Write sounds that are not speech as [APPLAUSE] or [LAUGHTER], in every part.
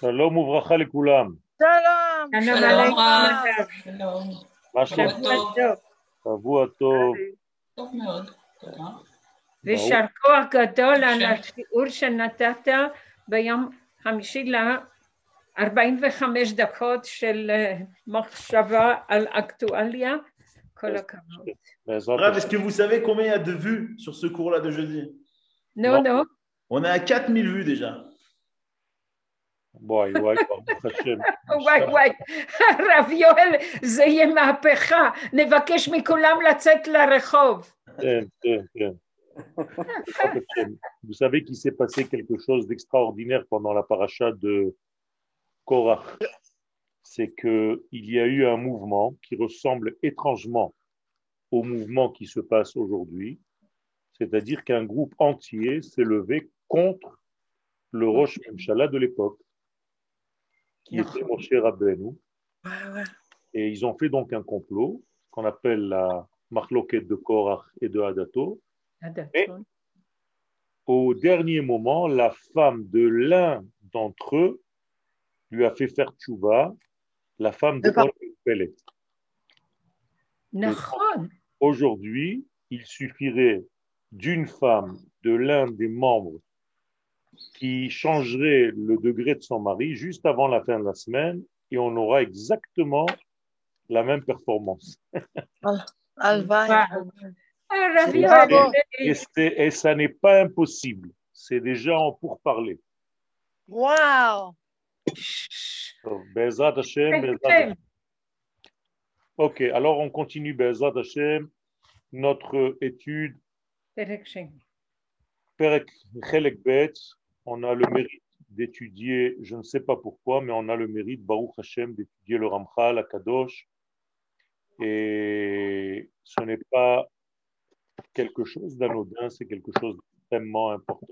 שלום וברכה לכולם. שלום. שלום עליכם. רב, שלום. מה שבוע שלומכם? טוב. שבוע טוב. טוב מאוד, תודה. ויישר כוח גדול על בבקשה. השיעור שנתת ביום חמישי ל-45 דקות של אה, מחשבה על אקטואליה. כל הכבוד. בעזרת Rav, השם. est-ce que vous savez combien il y a de vues sur ce cours-là de jeudi נו, נו. On est à 4000 vues déjà. וואי וואי, [LAUGHS] ברוך השם. וואי וואי, הרב יואל, זה יהיה מהפכה. נבקש מכולם לצאת לרחוב. [LAUGHS] כן, כן, כן. [LAUGHS] Baruch Hashem. Vous savez qu'il s'est passé quelque chose d'extraordinaire pendant la paracha de Korach. C'est qu'il y a eu un mouvement qui ressemble étrangement au mouvement qui se passe aujourd'hui. C'est-à-dire qu'un groupe entier s'est levé contre le Rosh Mimshala de l'époque, qui non. était mon cher Abbenou. Et ils ont fait donc un complot qu'on appelle la marloquette de Korach et de Hadato. Et au dernier moment, la femme de l'un d'entre eux lui a fait faire tchouva, la femme de Pellet. Aujourd'hui, il suffirait d'une femme de l'un des membres qui changerait le degré de son mari juste avant la fin de la semaine et on aura exactement la même performance. [LAUGHS] Ah, et, et, et, ça n'est pas impossible. C'est déjà en pourparler. Wow! Oh, Bezat Hashem, Ok, alors on continue Bezat Hashem, notre étude. Perek Chelek Bet, on a le mérite d'étudier, je ne sais pas pourquoi, mais on a le mérite, Baruch Hashem, d'étudier le Ramchal, la Kadosh. Et ce n'est pas quelque chose d'anodin, c'est quelque chose d'extrêmement important.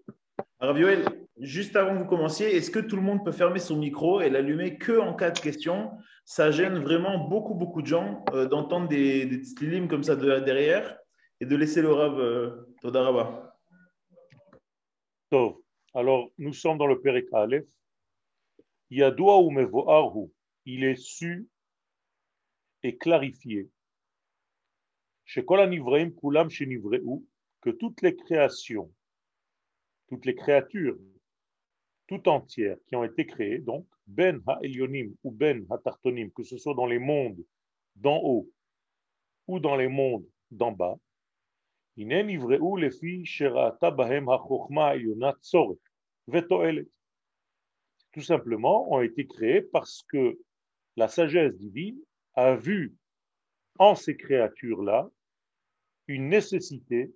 Rav Yoel, juste avant que vous commenciez, est-ce que tout le monde peut fermer son micro et l'allumer que en cas de question? Ça gêne vraiment beaucoup, beaucoup de gens euh, d'entendre des, des limes comme ça de, derrière et de laisser le Rav euh, Todaraba. Tov. Alors, nous sommes dans le Perek Aleph. Yadoua. Il est su et clarifié. Kulam que toutes les créations, toutes les créatures, tout entières qui ont été créées, donc Ben Ha-Elyonim ou Ben Ha-Tartonim, que ce soit dans les mondes d'en haut ou dans les mondes d'en bas, הנה נבראו לפי שראתה בהם החוכמה העליונה צורך ותועלת. Tout simplement, ont été créés parce que la sagesse divine a vu en ces créatures-là une nécessité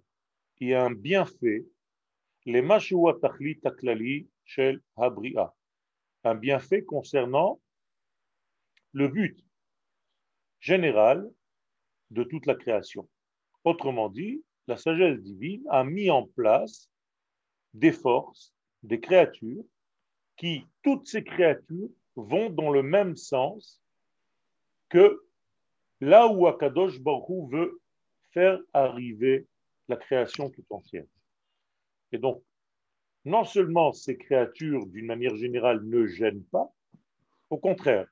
et un bienfait, les mashua tachlit taklali shel habria, un bienfait concernant le but général de toute la création. Autrement dit, la sagesse divine a mis en place des forces, des créatures, qui, toutes ces créatures, vont dans le même sens que là où Akadosh Baruch veut faire arriver la création tout entière. Et donc, non seulement ces créatures, d'une manière générale, ne gênent pas, au contraire,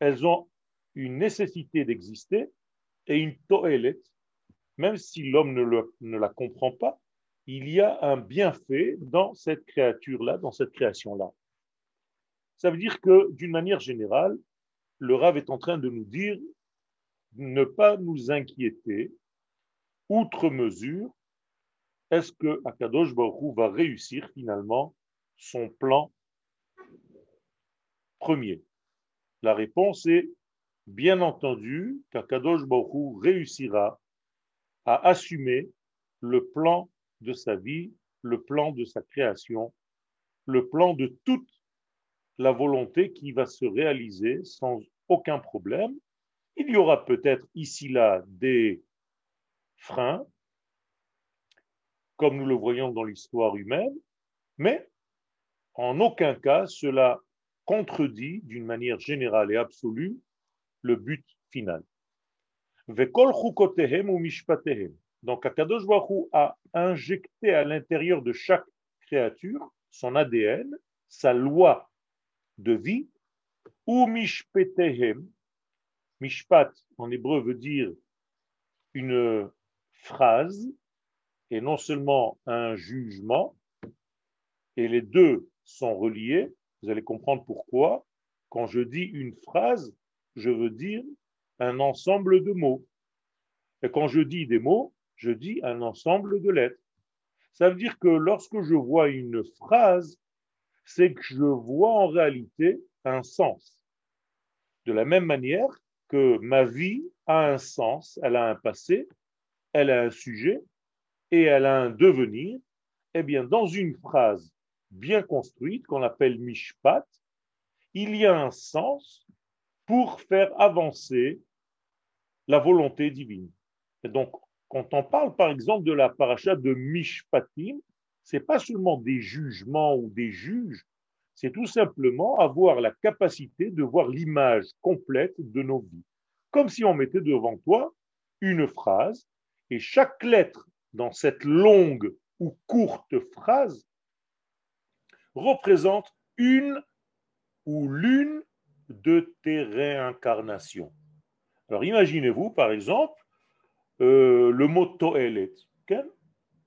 elles ont une nécessité d'exister et une to'elet, même si l'homme ne, la comprend pas, il y a un bienfait dans cette créature-là, dans cette création-là. Ça veut dire que, d'une manière générale, le Rav est en train de nous dire ne pas nous inquiéter, outre mesure, est-ce que Akadosh Baruch va réussir finalement son plan premier? La réponse est bien entendu qu'Akadosh Baruch réussira à assumer le plan de sa vie, le plan de sa création, le plan de toute la volonté qui va se réaliser sans aucun problème. Il y aura peut-être ici-là des freins, comme nous le voyons dans l'histoire humaine, mais en aucun cas cela contredit d'une manière générale et absolue le but final. Vekol ou mishpatehem. Donc, Akadosh Baruch a injecté à l'intérieur de chaque créature son ADN, sa loi de vie, ou mishpetehem. Mishpat en hébreu veut dire une phrase et non seulement un jugement, et les deux sont reliés. Vous allez comprendre pourquoi. Quand je dis une phrase, je veux dire un ensemble de mots. Et quand je dis des mots, je dis un ensemble de lettres. Ça veut dire que lorsque je vois une phrase, c'est que je vois en réalité un sens. De la même manière que ma vie a un sens, elle a un passé, elle a un sujet et elle a un devenir, eh bien, dans une phrase bien construite qu'on appelle mishpat, il y a un sens pour faire avancer la volonté divine. Et donc, quand on parle par exemple de la paracha de Mishpatim, c'est pas seulement des jugements ou des juges, c'est tout simplement avoir la capacité de voir l'image complète de nos vies. Comme si on mettait devant toi une phrase et chaque lettre dans cette longue ou courte phrase représente une ou l'une de tes réincarnations. Alors imaginez-vous par exemple euh, le mot Toelet,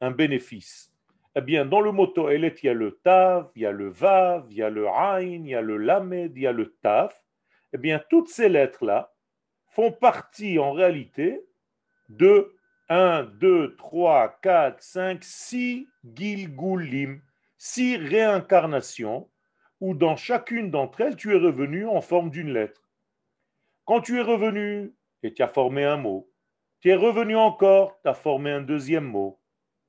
un bénéfice. Eh bien, dans le mot Toelet, il y a le Tav, il y a le Vav, il y a le Ain, il y a le Lamed, il y a le Taf. Eh bien, toutes ces lettres-là font partie en réalité de 1, 2, 3, 4, 5, 6 Gilgulim, 6 réincarnations, où dans chacune d'entre elles, tu es revenu en forme d'une lettre. Quand tu es revenu et tu as formé un mot, tu es revenu encore, tu as formé un deuxième mot.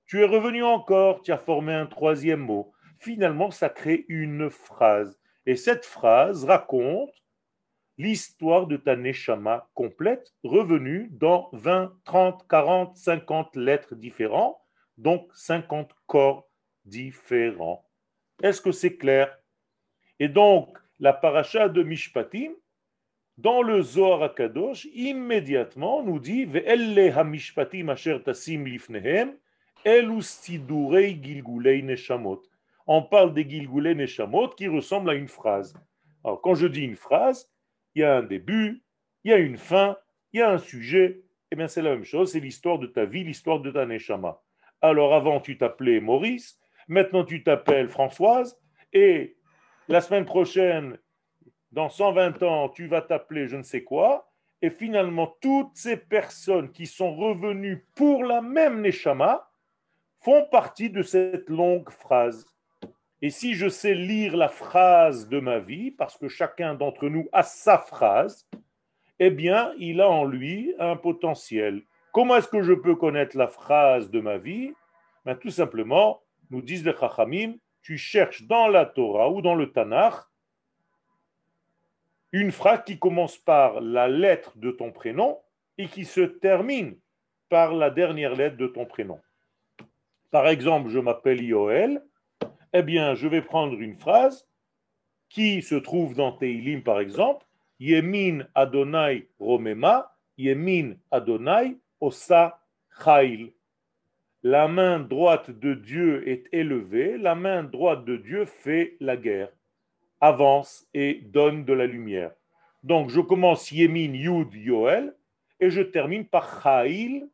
Tu es revenu encore, tu as formé un troisième mot. Finalement, ça crée une phrase. Et cette phrase raconte l'histoire de ta neshama complète, revenue dans 20, 30, 40, 50 lettres différentes, donc 50 corps différents. Est-ce que c'est clair? Et donc, la paracha de Mishpatim, dans le Zohar Akadosh, immédiatement, nous dit Ve'elle hamishpatim asher tasim lifnehem, elustidurei gilgulei neshamot. On parle des gilgulei neshamot qui ressemblent à une phrase. Alors, quand je dis une phrase, il y a un début, il y a une fin, il y a un sujet. Eh bien, c'est la même chose, c'est l'histoire de ta vie, l'histoire de ta neshama. Alors, avant, tu t'appelais Maurice, maintenant, tu t'appelles Françoise, et la semaine prochaine, dans 120 ans, tu vas t'appeler je ne sais quoi, et finalement, toutes ces personnes qui sont revenues pour la même Neshama font partie de cette longue phrase. Et si je sais lire la phrase de ma vie, parce que chacun d'entre nous a sa phrase, eh bien, il a en lui un potentiel. Comment est-ce que je peux connaître la phrase de ma vie? Ben, Tout simplement, nous disent les Chachamim, tu cherches dans la Torah ou dans le Tanakh une phrase qui commence par la lettre de ton prénom et qui se termine par la dernière lettre de ton prénom. Par exemple, je m'appelle Yoel, eh bien, je vais prendre une phrase qui se trouve dans Teilim, par exemple, Yemin Adonai Romema, Yemin Adonai Osa Chail. La main droite de Dieu est élevée, la main droite de Dieu fait la guerre avance et donne de la lumière. Donc je commence Yemin, Yud, Yoel, et je termine par Chail,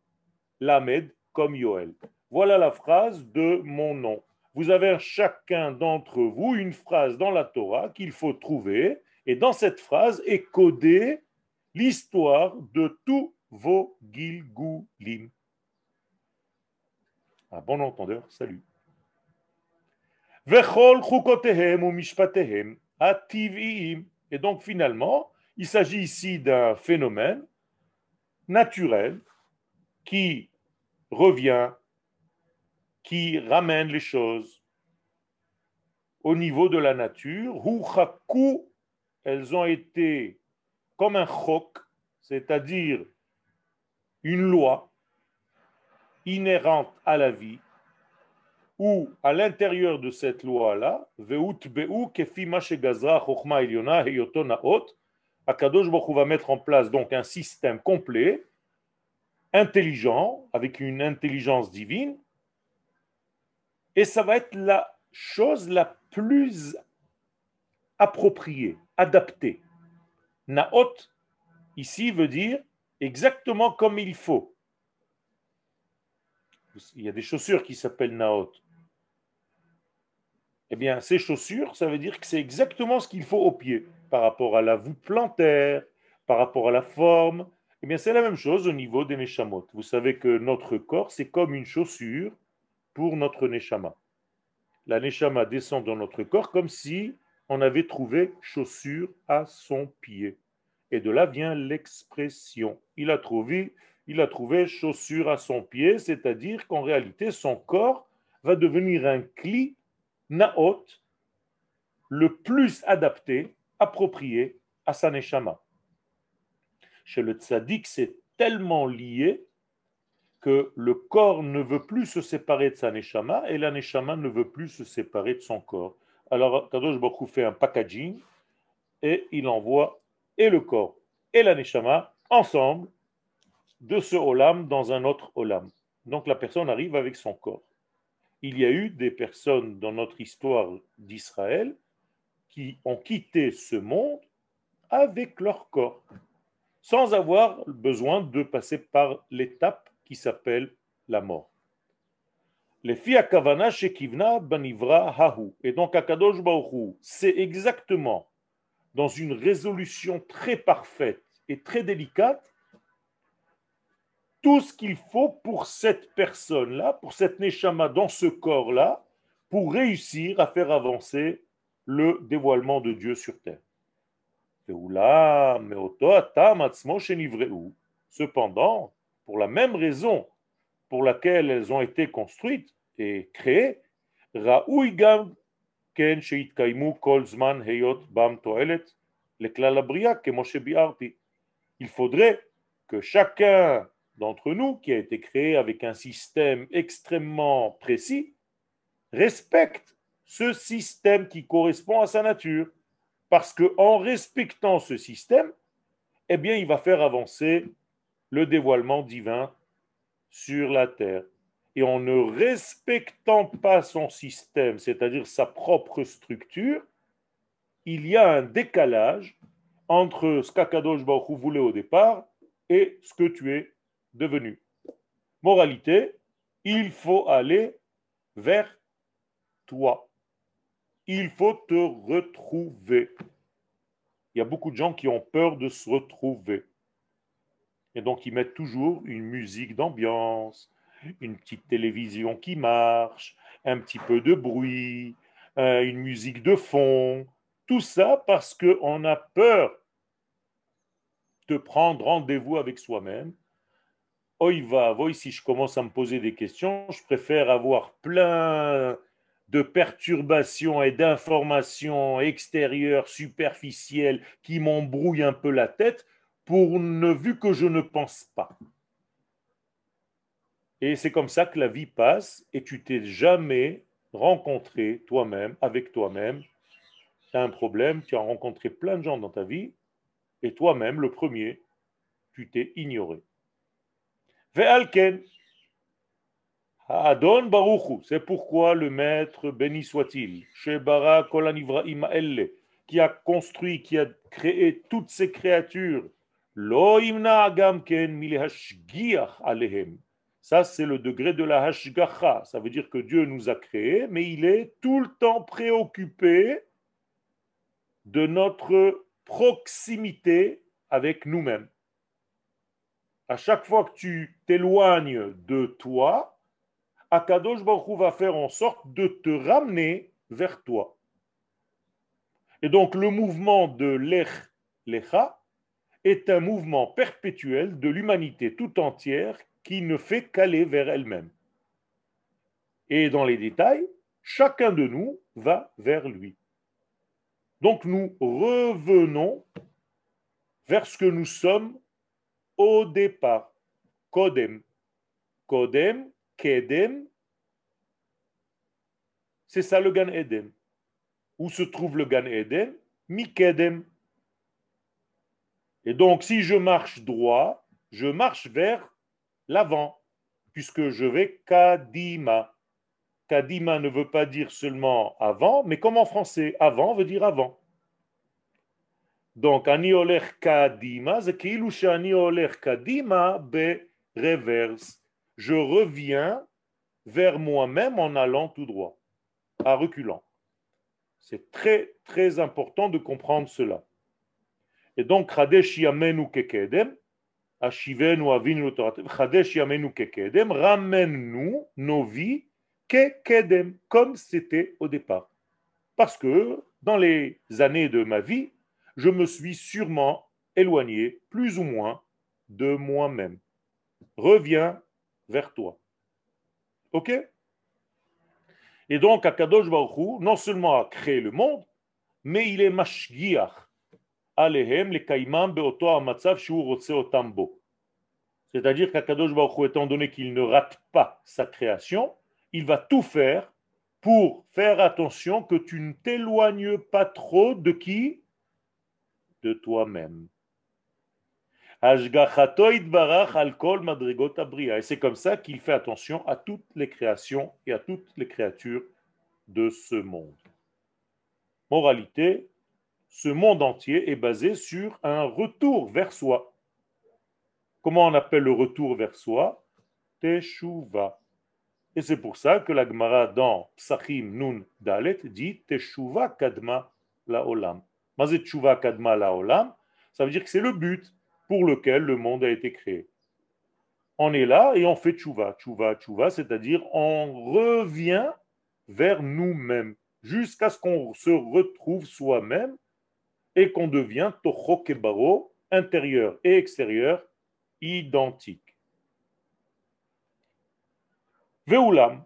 Lamed, comme Yoel. Voilà la phrase de mon nom. Vous avez chacun d'entre vous une phrase dans la Torah qu'il faut trouver, et dans cette phrase est codée l'histoire de tous vos Gilgulim. Un bon entendeur, salut. Et donc finalement, il s'agit ici d'un phénomène naturel qui revient, qui ramène les choses au niveau de la nature. Elles ont été comme un chok, c'est-à-dire une loi inhérente à la vie, ou à l'intérieur de cette loi-là, Akadosh Baruch va mettre en place donc un système complet, intelligent, avec une intelligence divine, et ça va être la chose la plus approprié, adapté. Naot, ici, veut dire exactement comme il faut. Il y a des chaussures qui s'appellent Naot. Eh bien, ces chaussures, ça veut dire que c'est exactement ce qu'il faut au pied par rapport à la voûte plantaire, par rapport à la forme. Eh bien, c'est la même chose au niveau des Neshamot. Vous savez que notre corps, c'est comme une chaussure pour notre Neshama. La Neshama descend dans notre corps comme si on avait trouvé chaussure à son pied. Et de là vient l'expression. Il a trouvé, il a trouvé chaussure à son pied, c'est-à-dire qu'en réalité, son corps va devenir un cli naot, le plus adapté, approprié à sa neshama. Chez le tzaddik, c'est tellement lié que le corps ne veut plus se séparer de sa neshama et la neshama ne veut plus se séparer de son corps. Alors Kadosh Baruch fait un packaging et il envoie et le corps et la neshama ensemble de ce olam dans un autre olam. Donc la personne arrive avec son corps il y a eu des personnes dans notre histoire d'Israël qui ont quitté ce monde avec leur corps, sans avoir besoin de passer par l'étape qui s'appelle la mort. Les filles Kavana Shekivna Banivra Hahu. Et donc Akadosh Baruch c'est exactement dans une résolution très parfaite et très délicate tout ce qu'il faut pour cette personne-là, pour cette Neshama dans ce corps-là, pour réussir à faire avancer le dévoilement de Dieu sur terre. Cependant, pour la même raison pour laquelle elles ont été construites et créées, il faudrait que chacun d'entre nous, qui a été créé avec un système extrêmement précis, respecte ce système qui correspond à sa nature. Parce qu'en respectant ce système, eh bien, il va faire avancer le dévoilement divin sur la terre. Et en ne respectant pas son système, c'est-à-dire sa propre structure, il y a un décalage entre ce qu'Akadosh Baruch voulait au départ et ce que tu es devenu. Moralité, il faut aller vers toi. Il faut te retrouver. Il y a beaucoup de gens qui ont peur de se retrouver. Et donc, ils mettent toujours une musique d'ambiance, une petite télévision qui marche, un petit peu de bruit, euh, une musique de fond. Tout ça parce qu'on a peur de prendre rendez-vous avec soi-même Oi va, si je commence à me poser des questions, je préfère avoir plein de perturbations et d'informations extérieures, superficielles, qui m'embrouillent un peu la tête, pour ne vu que je ne pense pas. Et c'est comme ça que la vie passe, et tu t'es jamais rencontré toi-même, avec toi-même. Tu as un problème, tu as rencontré plein de gens dans ta vie, et toi-même, le premier, tu t'es ignoré. Ve'alken, Adon Baruchu, c'est pourquoi le maître, béni soit-il, Shebara Kolanivraim Elle, qui a construit, qui a créé toutes ces créatures, Lo imna gamken alehem. Ça, c'est le degré de la hashgacha. Ça veut dire que Dieu nous a créés, mais il est tout le temps préoccupé de notre proximité avec nous-mêmes à chaque fois que tu t'éloignes de toi, Akadosh Baruch va faire en sorte de te ramener vers toi. Et donc le mouvement de l'Ech Lecha est un mouvement perpétuel de l'humanité tout entière qui ne fait qu'aller vers elle-même. Et dans les détails, chacun de nous va vers lui. Donc nous revenons vers ce que nous sommes au départ. Kodem. Kodem, Kedem, c'est ça le Gan Eden. Où se trouve le Gan Eden? Mikedem. Et donc, si je marche droit, je marche vers l'avant, puisque je vais Kadima. Kadima ne veut pas dire seulement avant, mais comme en français, avant veut dire avant. Donc, ani olech kadima, c'est כאילו שאני הולך קדימה reverse. Je reviens vers moi-même en allant tout droit, en reculant. C'est très, très important de comprendre cela. Et donc, Chadesh Yamenu Kekedem, Ashivenu Avinu Chadesh Yamenu Kekedem, ramène-nous nos vies Kekedem, comme c'était au départ. Parce que dans les années de ma vie, je me suis sûrement éloigné, plus ou moins, de moi-même. Reviens vers toi. Ok? Et donc, Akadosh Baruch non seulement a créé le monde, mais il est mashgiach alehem le kaimam beoto amatzav otambo. C'est-à-dire qu'Akadosh Baruch étant donné qu'il ne rate pas sa création, il va tout faire pour faire attention que tu ne t'éloignes pas trop de qui? De toi-même. Et c'est comme ça qu'il fait attention à toutes les créations et à toutes les créatures de ce monde. Moralité, ce monde entier est basé sur un retour vers soi. Comment on appelle le retour vers soi? Teshuva. Et c'est pour ça que la Gemara dans Psachim Nun Dalet dit Teshuva Kadma La Olam. Mazet Kadma La Olam, ça veut dire que c'est le but pour lequel le monde a été créé. On est là et on fait tchouva, tchouva, tchouva, c'est-à-dire on revient vers nous-mêmes jusqu'à ce qu'on se retrouve soi-même et qu'on devient toho kebaro, intérieur et extérieur, identiques. Veulam.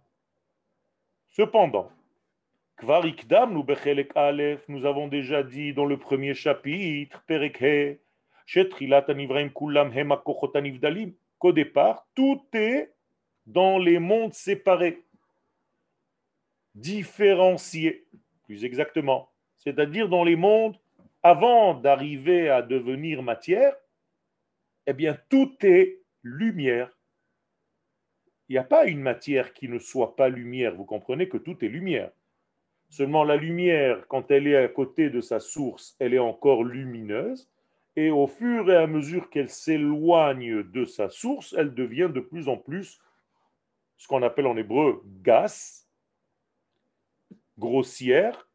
Cependant, nous nous avons déjà dit dans le premier chapitre, qu'au départ, tout est dans les mondes séparés, différenciés, plus exactement, c'est-à-dire dans les mondes avant d'arriver à devenir matière, eh bien tout est lumière. Il n'y a pas une matière qui ne soit pas lumière, vous comprenez que tout est lumière. Seulement la lumière, quand elle est à côté de sa source, elle est encore lumineuse, et au fur et à mesure qu'elle s'éloigne de sa source, elle devient de plus en plus ce qu'on appelle en hébreu gas, grossière,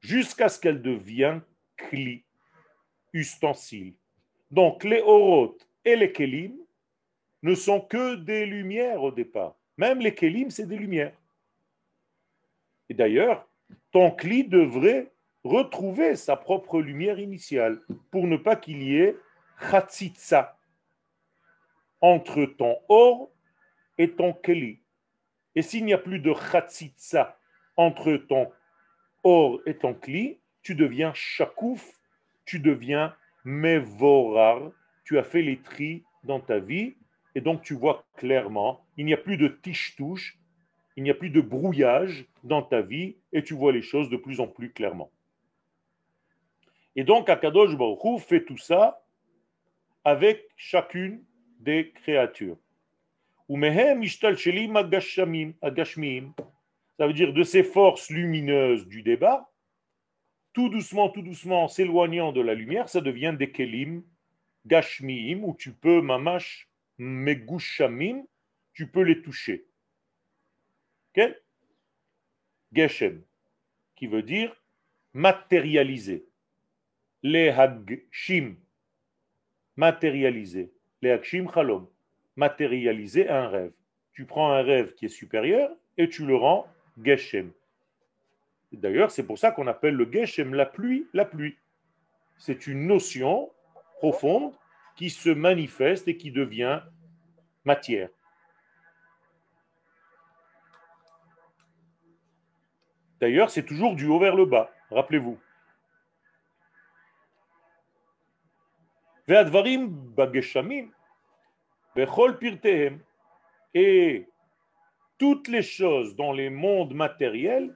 jusqu'à ce qu'elle devienne kli, ustensile. Donc les orotes et les kelim ne sont que des lumières au départ. Même les kelim, c'est des lumières. Et d'ailleurs, ton kli devrait retrouver sa propre lumière initiale pour ne pas qu'il y ait chatzitza entre ton or et ton keli. Et s'il n'y a plus de chatzitza entre ton or et ton kli, tu deviens chakouf, tu deviens mevorar, tu as fait les tris dans ta vie et donc tu vois clairement, il n'y a plus de tiche-touche, il n'y a plus de brouillage dans ta vie et tu vois les choses de plus en plus clairement. Et donc, Akadosh Baruch fait tout ça avec chacune des créatures. Ça veut dire de ces forces lumineuses du débat, tout doucement, tout doucement, s'éloignant de la lumière, ça devient des kelim gashmiim, où tu peux, mamash, megushamim, tu peux les toucher. Geshem, qui veut dire matérialiser les hagshim, matérialiser. Les hagshim chalom, matérialiser un rêve. Tu prends un rêve qui est supérieur et tu le rends geshem. D'ailleurs, c'est pour ça qu'on appelle le geshem la pluie, la pluie. C'est une notion profonde qui se manifeste et qui devient matière. D'ailleurs, c'est toujours du haut vers le bas, rappelez-vous. Et toutes les choses dans les mondes matériels,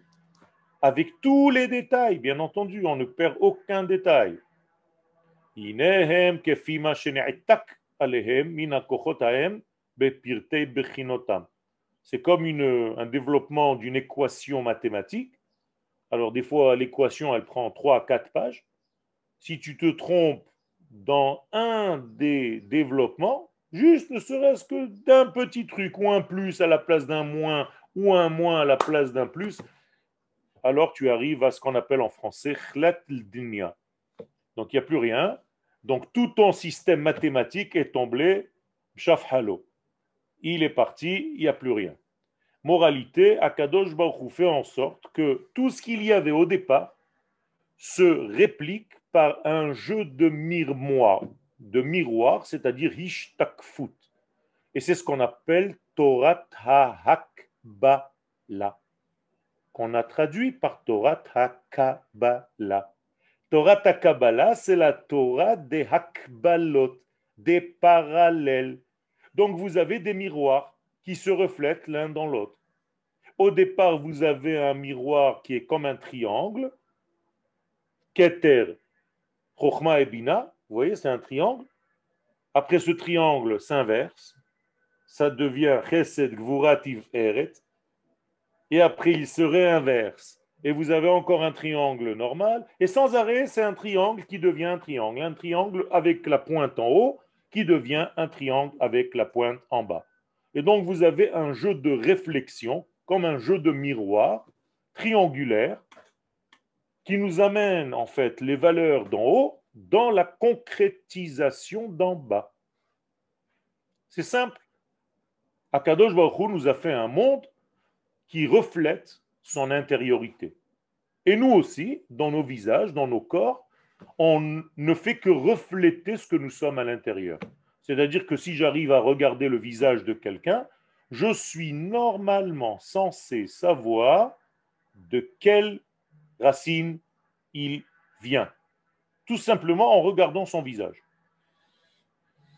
avec tous les détails, bien entendu, on ne perd aucun détail. C'est comme une, un développement d'une équation mathématique. Alors des fois, l'équation, elle prend 3 à 4 pages. si tu te trompes dans un des développements, juste ne serait-ce que d'un petit truc, ou un plus à la place d'un moins, ou un moins à la place d'un plus, alors tu arrives à ce qu'on appelle en français khlat dunya. Donc il n'y a plus rien. Donc tout ton système mathématique est tombé shafhalo. Il est parti, il n'y a plus rien. Moralité, Akadosh Baruch fait en sorte que tout ce qu'il y avait au départ se réplique par un jeu de miroir, de miroir, c'est-à-dire ishtakfut. Et c'est ce qu'on appelle Torah ha-hakbala, qu'on a traduit par Torah ha-kabala. Torah c'est la Torah des hakbalot, des parallèles. Donc vous avez des miroirs qui se reflètent l'un dans l'autre. Au départ, vous avez un miroir qui est comme un triangle. Keter, Chochma et Bina. Vous voyez, c'est un triangle. Après ce triangle s'inverse. Ça devient Chesed, Gvurativ, Eret. Et après, il se réinverse. Et vous avez encore un triangle normal. Et sans arrêt, c'est un triangle qui devient un triangle. Un triangle avec la pointe en haut qui devient un triangle avec la pointe en bas. Et donc, vous avez un jeu de réflexion, comme un jeu de miroir triangulaire, qui nous amène en fait les valeurs d'en haut dans la concrétisation d'en bas. C'est simple. Akadosh Baruch nous a fait un monde qui reflète son intériorité. Et nous aussi, dans nos visages, dans nos corps, on ne fait que refléter ce que nous sommes à l'intérieur. C'est-à-dire que si j'arrive à regarder le visage de quelqu'un, je suis normalement censé savoir de quelle racine il vient. Tout simplement en regardant son visage.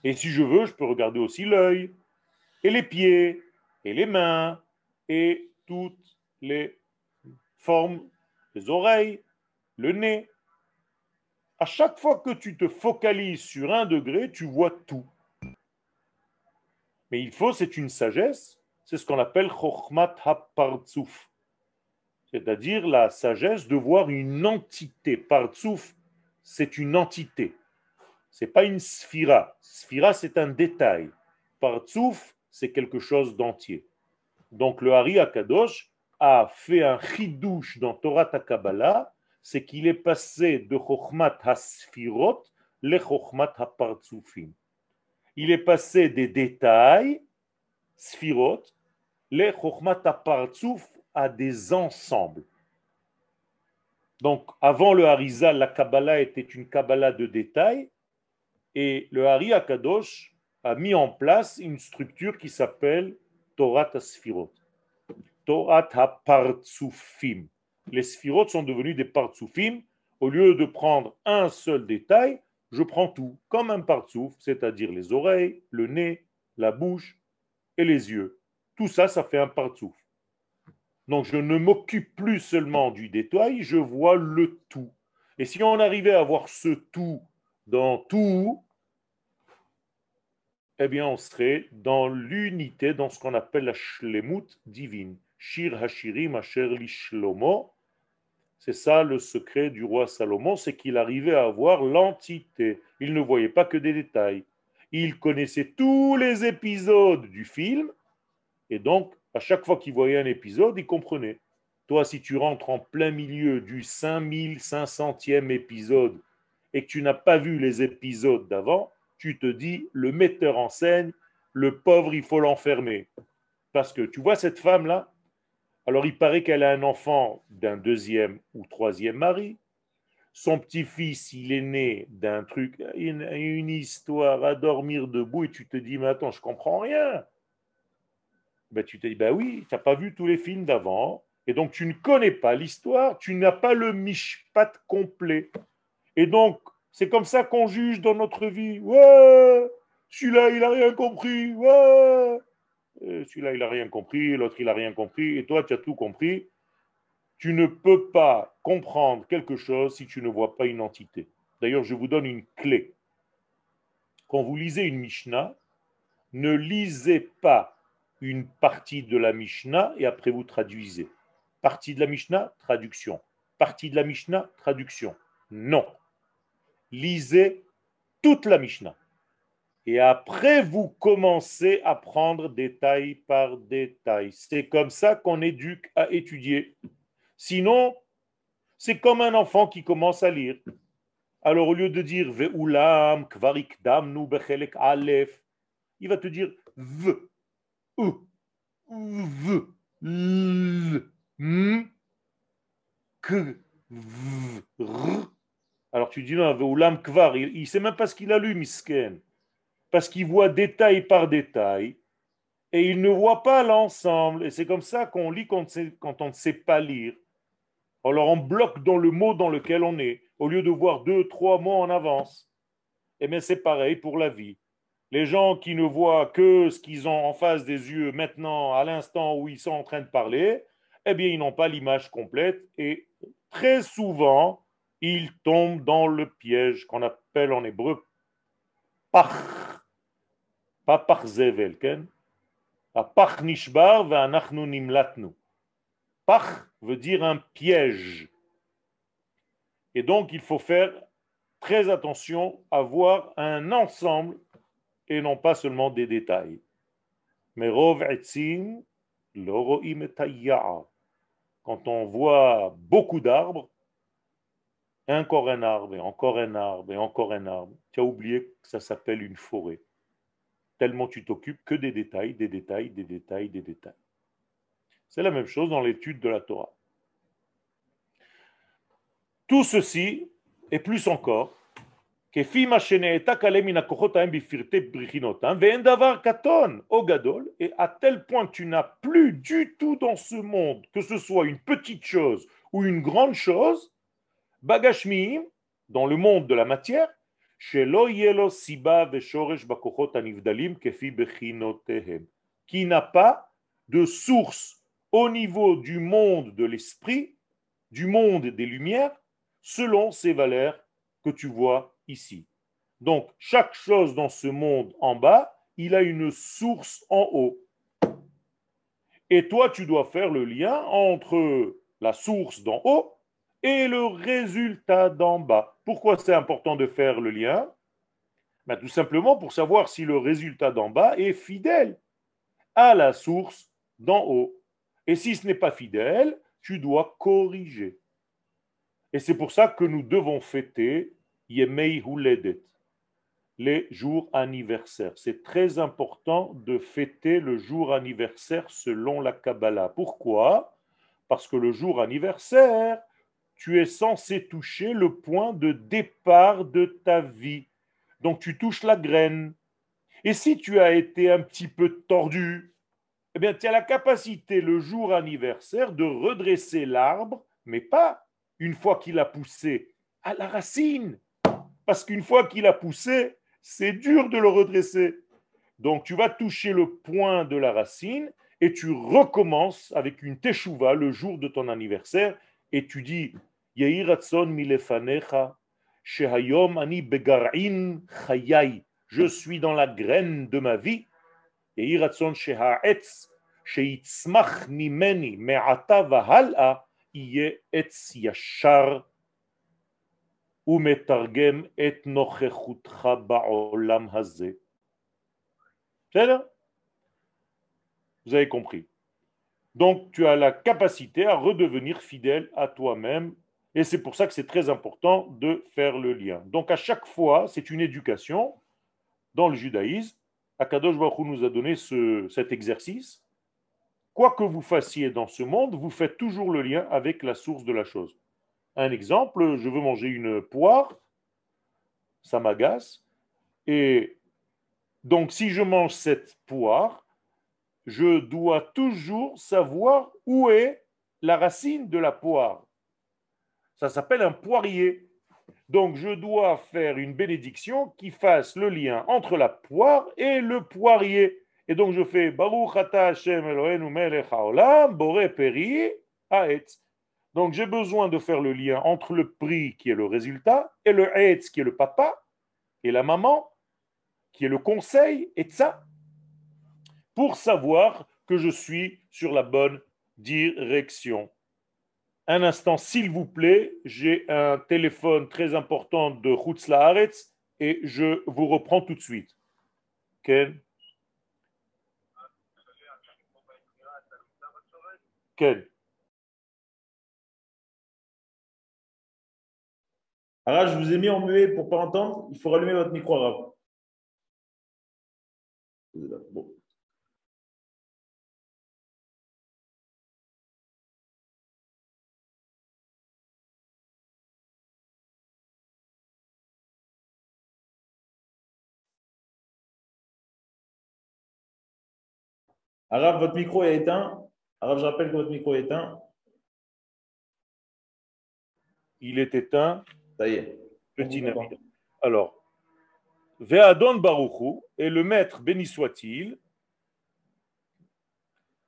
Et si je veux, je peux regarder aussi l'œil, et les pieds, et les mains, et toutes les formes, les oreilles, le nez. À chaque fois que tu te focalises sur un degré, tu vois tout. Mais il faut, c'est une sagesse, c'est ce qu'on appelle Chochmat HaPartsouf, c'est-à-dire la sagesse de voir une entité. Partsouf, c'est une entité, c'est pas une sphira. Sphira, c'est un détail. Partsouf, c'est quelque chose d'entier. Donc le Hari Akadosh a fait un chidouche dans Torah Kabbalah, c'est qu'il est passé de Chochmat HaSphirot le Chochmat HaPartsoufim il est passé des détails, sphirot, les chokhmat apartsouf à des ensembles. Donc, avant le Harizal, la Kabbalah était une Kabbalah de détails, et le Hari Akadosh a mis en place une structure qui s'appelle Torah Sphirot. Torah HaPartsoufim. Les Sphirot sont devenus des Partsoufim. Au lieu de prendre un seul détail, je prends tout, comme un partsouf, c'est-à-dire les oreilles, le nez, la bouche et les yeux. Tout ça, ça fait un partsouf. Donc je ne m'occupe plus seulement du détail, je vois le tout. Et si on arrivait à voir ce tout dans tout, eh bien on serait dans l'unité, dans ce qu'on appelle la shlemut divine. Shir hashirim asher lishlomo, c'est ça le secret du roi Salomon, c'est qu'il arrivait à avoir l'entité. Il ne voyait pas que des détails. Il connaissait tous les épisodes du film, et donc, à chaque fois qu'il voyait un épisode, il comprenait. Toi, si tu rentres en plein milieu du 5500e épisode et que tu n'as pas vu les épisodes d'avant, tu te dis, le metteur en scène, le pauvre, il faut l'enfermer. Parce que tu vois cette femme-là, alors il paraît qu'elle a un enfant d'un deuxième ou troisième mari. Son petit-fils, il est né d'un truc, une, une, histoire à dormir debout, et tu te dis, mais attends, je comprends rien. Ben, tu te dis, ben oui, tu n'as pas vu tous les films d'avant, et donc tu ne connais pas l'histoire, tu n'as pas le mishpat complet. Et donc, c'est comme ça qu'on juge dans notre vie. Ouais, celui-là, il n'a rien compris. Ouais, celui-là, il n'a rien compris, l'autre, il n'a rien compris, et toi, tu as tout compris. Tu ne peux pas comprendre quelque chose si tu ne vois pas une entité. D'ailleurs, je vous donne une clé. Quand vous lisez une Mishnah, ne lisez pas une partie de la Mishnah et après vous traduisez. Partie de la Mishnah, traduction. Partie de la Mishnah, traduction. Non. lisez toute la Mishnah. Et après, vous commencez à prendre détail par détail. C'est comme ça qu'on éduque à étudier. Sinon, c'est comme un enfant qui commence à lire. Alors, au lieu de dire Ve'ulam, kvarik damnu bechelek alef, il va te dire V, U, V, L, M, K, V, R. Alors tu dis non, Ve'ulam kvar, il ne sait même pas ce qu'il a lu, misken. Parce qu'il voit détail par détail et il ne voit pas l'ensemble. Et c'est comme ça qu'on lit quand, on ne sait pas lire. Alors on bloque dans le mot dans lequel on est, au lieu de voir deux, trois mots en avance. Eh bien c'est pareil pour la vie. Les gens qui ne voient que ce qu'ils ont en face des yeux maintenant, à l'instant où ils sont en train de parler, eh bien ils n'ont pas l'image complète et très souvent, ils tombent dans le piège qu'on appelle en hébreu. Pas par zevel, ken? Pach nishbar ve'anachnu nimlatnu. Pach veut dire un piège. Et donc, il faut faire très attention à voir un ensemble et non pas seulement des détails. Mais Quand on voit beaucoup d'arbres, encore un arbre, et encore un arbre, et encore un arbre, tu as oublié que ça s'appelle une forêt. Tellement tu t'occupes que des détails, des détails, des détails, des détails. C'est la même chose dans l'étude de la Torah. Tout ceci, et plus encore, et à tel point tu n'as plus du tout dans ce monde, que ce soit une petite chose ou une grande chose, bagashmiim, dans le monde de la matière, qui n'a pas de source au niveau du monde de l'esprit, du monde des lumières, selon ces valeurs que tu vois ici. Donc, chaque chose dans ce monde en bas, il a une source en haut. Et toi, tu dois faire le lien entre la source d'en haut et le résultat d'en bas. Pourquoi c'est important de faire le lien? Ben, Tout simplement pour savoir si le résultat d'en bas est fidèle à la source d'en haut. Et si ce n'est pas fidèle, tu dois corriger. Et c'est pour ça que nous devons fêter Yemei Huledet, les jours anniversaires. C'est très important de fêter le jour anniversaire selon la Kabbalah. Pourquoi? Parce que le jour anniversaire, tu es censé toucher le point de départ de ta vie. Donc tu touches la graine. Et si tu as été un petit peu tordu, eh bien tu as la capacité le jour anniversaire de redresser l'arbre, mais pas une fois qu'il a poussé, à la racine. Parce qu'une fois qu'il a poussé, c'est dur de le redresser. Donc tu vas toucher le point de la racine et tu recommences avec une teshuva le jour de ton anniversaire et tu dis milefanecha shehayom ani begar'in chayai. Je suis dans la graine de ma vie. Yehi ratzon shehaetz sheitzmach mimeni me'ata vahal'a iye etz yashar umetargem et nochechutcha ba'olam hazeh. Vous avez compris. Donc, tu as la capacité à redevenir fidèle à toi-même. Et c'est pour ça que c'est très important de faire le lien. Donc, à chaque fois, c'est une éducation dans le judaïsme. Akadosh Baruch nous a donné ce, cet exercice. Quoi que vous fassiez dans ce monde, vous faites toujours le lien avec la source de la chose. Un exemple, je veux manger une poire, ça m'agace. Et donc, si je mange cette poire, je dois toujours savoir où est la racine de la poire. Ça s'appelle un poirier. Donc je dois faire une bénédiction qui fasse le lien entre la poire et le poirier. Et donc je fais Baruch ata Hashem Eloheinu melech haolam bore peri haetz. Donc j'ai besoin de faire le lien entre le prix qui est le résultat et le haetz qui est le papa et la maman qui est le conseil et ça pour savoir que je suis sur la bonne direction. Un instant, s'il vous plaît, j'ai un téléphone très important de Chutz Laaretz et je vous reprends tout de suite. Ken? Ken? Arash, je vous ai mis en muet pour ne pas entendre. Il faut rallumer votre micro, Arash. Bon. Arabe, votre micro est éteint. Arabe, je rappelle que votre micro est éteint. Il est éteint. Ça y est. Petit On vous Navi. Alors, Ve'adon Baruchu, et le maître, béni soit-il.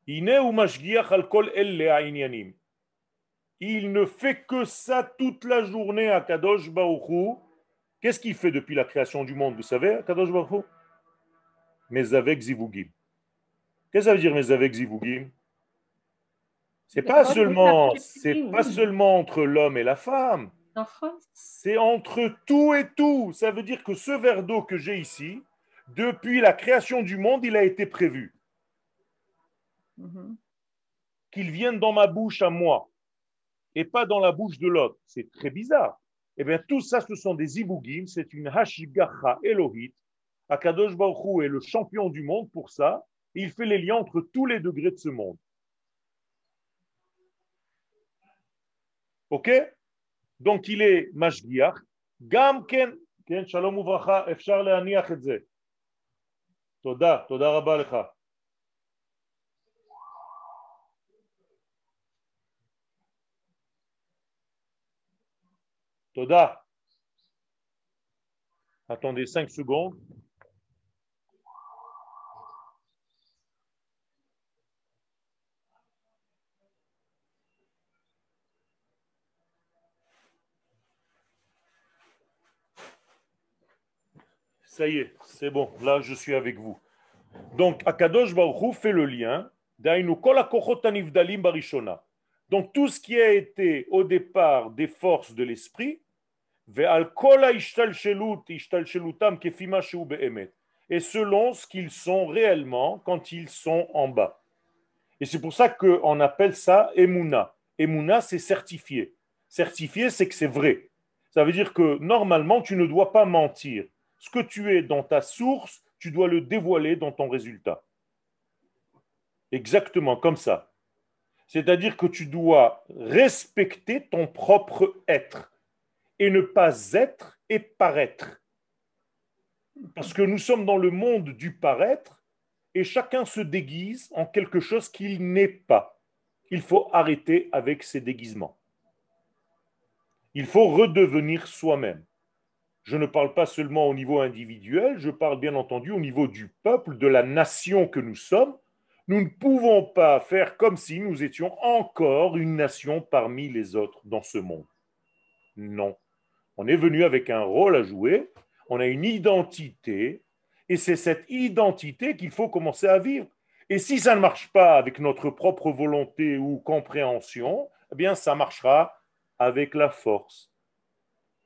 Il ne fait que ça toute la journée à Kadosh Baruchu. Qu'est-ce qu'il fait depuis la création du monde, vous savez, à Kadosh Baruchu Mais avec Zivugim. Qu'est-ce que ça veut dire mes avec zivougim C'est pas seulement, pas seulement entre l'homme et la femme. C'est entre tout et tout. Ça veut dire que ce verre d'eau que j'ai ici, depuis la création du monde, il a été prévu. Qu'il vienne dans ma bouche à moi et pas dans la bouche de l'autre. C'est très bizarre. Eh bien, tout ça, ce sont des ibougim, c'est une hashigacha Elohit. Akadosh Baruch est le champion du monde pour ça, Il fait les liens entre tous les degrés de ce monde. OK Donc, il est mashgiach. Gam ken, ken, shalom uvracha, אפשר להניח את זה. תודה, תודה רבה לך. תודה. Attendez 5 secondes. Ça y est, c'est bon, là je suis avec vous. Donc, Akadosh Baruch Hu fait le lien. Donc, tout ce qui a été au départ des forces de l'esprit, et selon ce qu'ils sont réellement quand ils sont en bas. Et c'est pour ça qu'on appelle ça Emouna. Emouna, c'est certifié. Certifié, c'est que c'est vrai. Ça veut dire que normalement, tu ne dois pas mentir. Ce que tu es dans ta source, tu dois le dévoiler dans ton résultat. Exactement comme ça. C'est-à-dire que tu dois respecter ton propre être et ne pas être et paraître. Parce que nous sommes dans le monde du paraître et chacun se déguise en quelque chose qu'il n'est pas. Il faut arrêter avec ces déguisements. Il faut redevenir soi-même. Je ne parle pas seulement au niveau individuel, je parle bien entendu au niveau du peuple, de la nation que nous sommes. Nous ne pouvons pas faire comme si nous étions encore une nation parmi les autres dans ce monde. Non. On est venu avec un rôle à jouer, on a une identité, et c'est cette identité qu'il faut commencer à vivre. Et si ça ne marche pas avec notre propre volonté ou compréhension, eh bien ça marchera avec la force.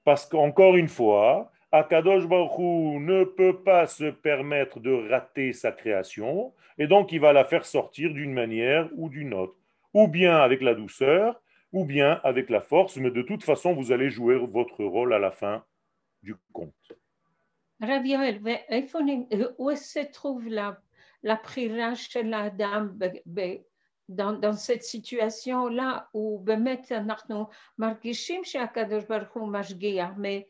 Parce qu'encore une fois, Akadosh Baruchou ne peut pas se permettre de rater sa création, et donc il va la faire sortir d'une manière ou d'une autre, ou bien avec la douceur, ou bien avec la force, mais de toute façon, vous allez jouer votre rôle à la fin du conte. Raviel, où se trouve la, prière chez l'Adam dans, dans cette situation-là, où באמת אנחנו מרגישים שהקדוש ברוך הוא משגיח, mais,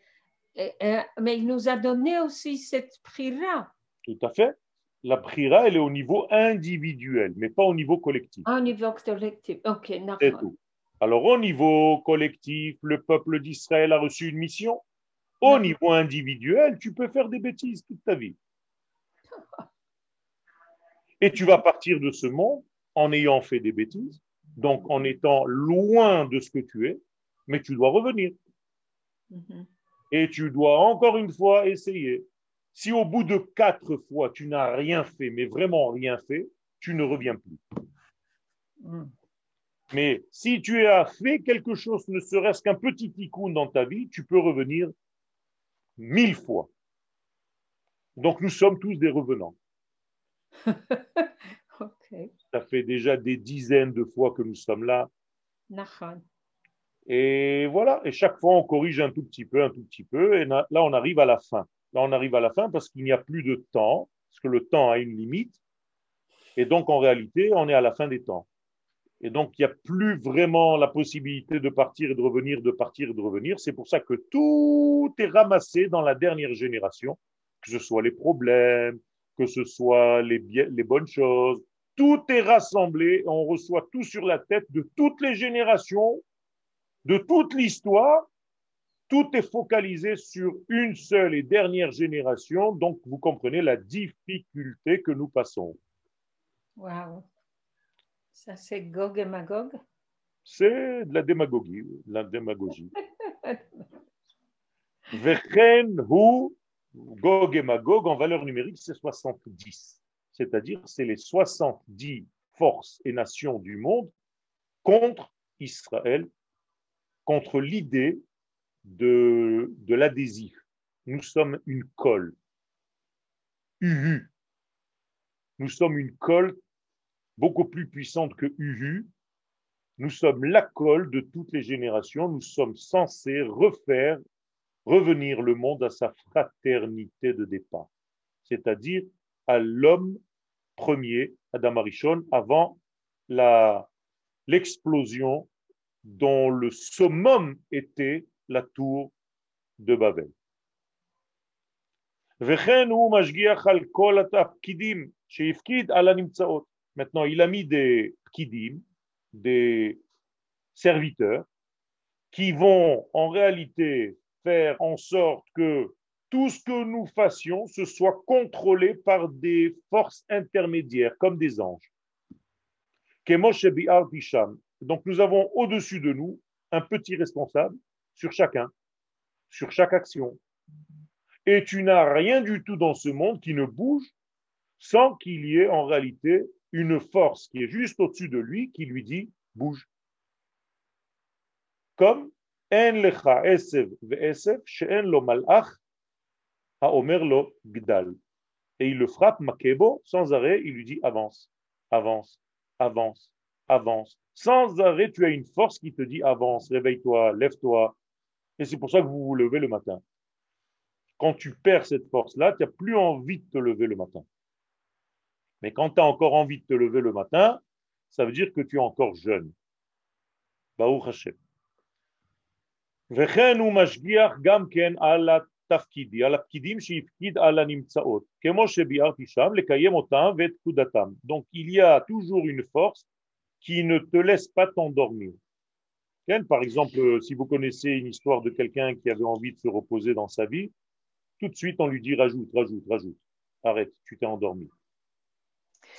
euh, mais il nous a donné aussi cette בחירה Tout à fait. La prière, elle est au niveau individuel, mais pas au niveau collectif. au niveau collectif. Ok, C'est נכון. tout. Alors, au niveau collectif, le peuple d'Israël a reçu une mission. Au Non. niveau individuel, tu peux faire des bêtises toute ta vie. [LAUGHS] Et tu vas partir de ce monde en ayant fait des bêtises, donc en étant loin de ce que tu es, mais tu dois revenir. Mhm. Et tu dois encore une fois essayer. Si au bout de quatre fois, tu n'as rien fait, mais vraiment rien fait, tu ne reviens plus. Mm. Mais si tu as fait quelque chose, ne serait-ce qu'un petit tikkun dans ta vie, tu peux revenir mille fois. Donc nous sommes tous des revenants. [LAUGHS] Ça fait déjà des dizaines de fois que nous sommes là. Et voilà, et chaque fois on corrige un tout petit peu, un tout petit peu, et là on arrive à la fin. Là on arrive à la fin parce qu'il n'y a plus de temps, parce que le temps a une limite, et donc en réalité on est à la fin des temps. Et donc il n'y a plus vraiment la possibilité de partir et de revenir, de partir et de revenir. C'est pour ça que tout est ramassé dans la dernière génération, que ce soit les problèmes, que ce soit les, bien- les bonnes choses, tout est rassemblé, on reçoit tout sur la tête de toutes les générations de toute l'histoire, tout est focalisé sur une seule et dernière génération. Donc, vous comprenez la difficulté que nous passons. Wow. Ça, c'est Gog et Magog? C'est de la démagogie. de La démagogie. [LAUGHS] Vechen hu, Gog et Magog, en valeur numérique, c'est 70. C'est-à-dire, c'est les 70 forces et nations du monde contre Israël, contre l'idée de, de l'adhésif. Nous sommes une colle. Uhu. Nous sommes une colle beaucoup plus puissante que Uhu. Nous sommes la colle de toutes les générations. Nous sommes censés refaire revenir le monde à sa fraternité de départ, c'est-à-dire à l'homme premier, Adam Arishon, avant l'explosion dont le summum était la tour de Babel. Maintenant, il a mis des pkidim, des serviteurs, qui vont en réalité faire en sorte que tout ce que nous fassions, ce soit contrôlé par des forces intermédiaires, comme des anges. Donc nous avons au-dessus de nous un petit responsable sur chacun, sur chaque action. Et tu n'as rien du tout dans ce monde qui ne bouge sans qu'il y ait en réalité une force qui est juste au-dessus de lui qui lui dit bouge. Comme En lecha esev ve'esev she'en lo malach ha'omer lo gdal. Et il le frappe makebo sans arrêt, il lui dit avance, avance, avance, avance. Sans arrêt, tu as une force qui te dit avance, réveille-toi, lève-toi. Et c'est pour ça que vous vous levez le matin. Quand tu perds cette force-là, tu n'as plus envie de te lever le matin. Mais quand tu as encore envie de te lever le matin, ça veut dire que tu es encore jeune. Baruch Hashem. וכן הוא משגיח גם כן על התפקידי, על הפקידים שהפקיד על הנמצאות, כמו שביארתי שם, לקיים אותם ואת פקודתם. Donc il y a toujours une force qui ne te laisse pas t'endormir. Ken, Par exemple, si vous connaissez une histoire de quelqu'un qui avait envie de se reposer dans sa vie, tout de suite on lui dit rajoute, rajoute, rajoute. Arrête, tu t'es endormi.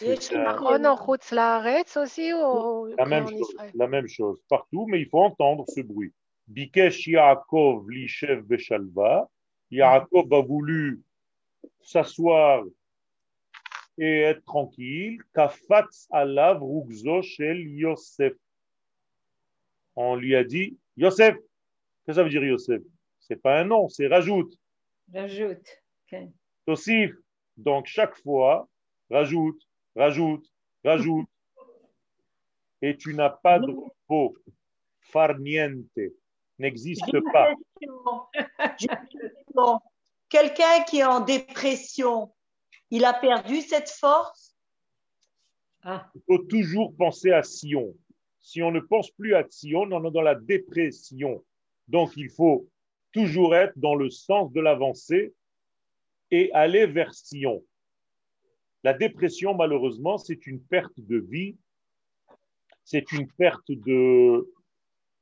יש אה, נכון או חוץ לארץ aussi ou La que même en chose, Israël la même chose partout, mais il faut entendre ce bruit. Bikesh Yaakov lishev beshalva. Yaakov a voulu s'asseoir et être tranquille. Kafatz alav rugzo shel Yosef. On lui a dit Yosef. Qu'est-ce que ça veut dire Yosef? C'est pas un nom, c'est rajoute. Rajoute. Ok. Tosif. Donc chaque fois, rajoute, rajoute, rajoute. Et tu n'as pas de repos. Farniente n'existe pas. [LAUGHS] Quelqu'un qui est en dépression, il a perdu cette force? Ah, Il faut toujours penser à Sion. Si on ne pense plus à Sion, on est dans la dépression. Donc il faut toujours être dans le sens de l'avancée et aller vers Sion. La dépression, malheureusement, c'est une perte de vie, c'est une perte de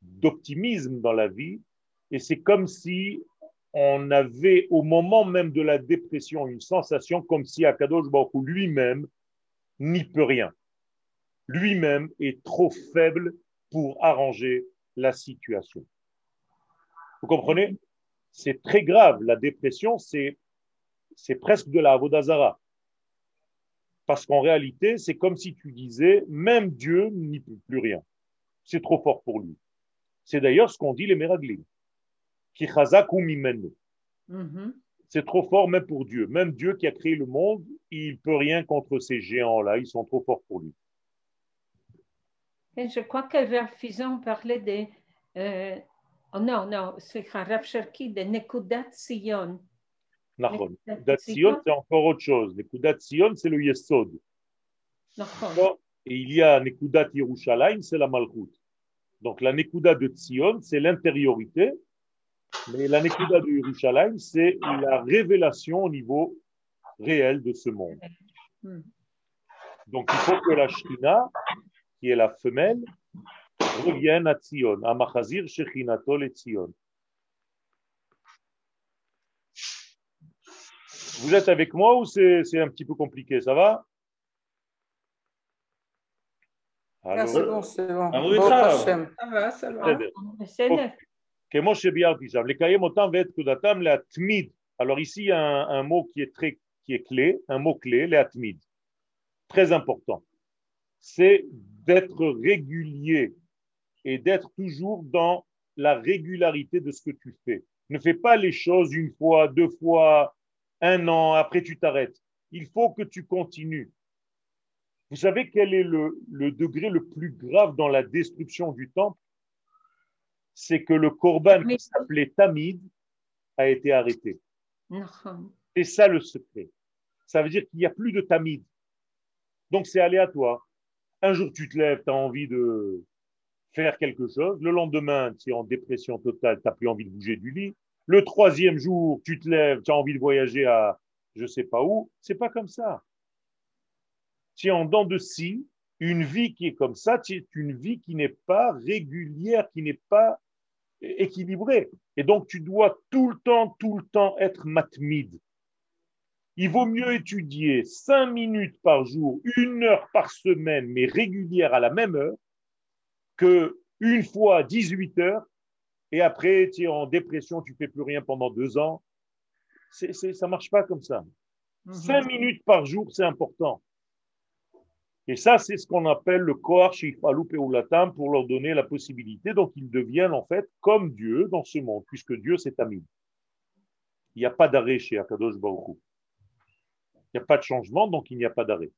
d'optimisme dans la vie, et c'est comme si on avait au moment même de la dépression une sensation comme si Akadosh Baruch lui-même n'y peut rien. Lui-même est trop faible pour arranger la situation. Vous comprenez? C'est très grave. La dépression, c'est c'est presque de la Avodazara. Parce qu'en réalité, c'est comme si tu disais, même Dieu n'y peut plus rien. c'est trop fort pour lui. C'est d'ailleurs ce qu'on dit les Meraglim. Ki. Mhm. C'est trop fort même pour Dieu. Même Dieu qui a créé le monde, il peut rien contre ces géants-là. Ils sont trop forts pour lui. Et je crois que Rav Fizon parlait de. euh, oh non, non, c'est Rav Cherki de Nekudat Sion. Nekudat Nekudat Sion, c'est encore autre chose. Nekudat Sion, c'est le Yesod. Et il y a Nekudat Yerushalayim, c'est la Malchut. Donc la Nekuda de Tzion, c'est l'intériorité. Mais la Nekuda de Yerushalayim, c'est la révélation au niveau réel de ce monde. Donc il faut que la Shekhinah, qui est la femelle, revienne à Tzion, à Machazir Shechinato le Tzion. Vous êtes avec moi ou c'est c'est un petit peu compliqué Ça va? Ah, c'est bon, c'est bon. Ah. Ça va, ça va. Alors ici, il y a un, mot qui est, très, qui est clé, un mot clé, l'atmid, très important. C'est d'être régulier et d'être toujours dans la régularité de ce que tu fais. Ne fais pas les choses une fois, deux fois, un an, après tu t'arrêtes. Il faut que tu continues. Vous savez quel est le, le degré le plus grave dans la destruction du temple? c'est que le Corban qui s'appelait Tamid a été arrêté. C'est ça le secret. Ça veut dire qu'il n'y a plus de Tamid. Donc c'est aléatoire. Un jour tu te lèves, tu as envie de faire quelque chose. Le lendemain, tu es en dépression totale, tu n'as plus envie de bouger du lit. Le troisième jour, tu te lèves, tu as envie de voyager à je ne sais pas où. C'est pas comme ça. Tu es en dents de scie une vie qui est comme ça, c'est une vie qui n'est pas régulière, qui n'est pas équilibrée. Et donc, tu dois tout le temps, tout le temps être matmide. Il vaut mieux étudier cinq minutes par jour, une heure par semaine, mais régulière à la même heure, que une fois 18 heures, et après, tu es en dépression, tu fais plus rien pendant deux ans. C'est, c'est, ça marche pas comme ça. Cinq minutes par jour, c'est important. Et ça, c'est ce qu'on appelle le Kohar Shifalu Peulatam pour leur donner la possibilité. Donc, ils deviennent en fait comme Dieu dans ce monde, puisque Dieu, c'est Amid. Il n'y a pas d'arrêt chez Akadosh Baruch. Il n'y a pas de changement, donc il n'y a pas d'arrêt.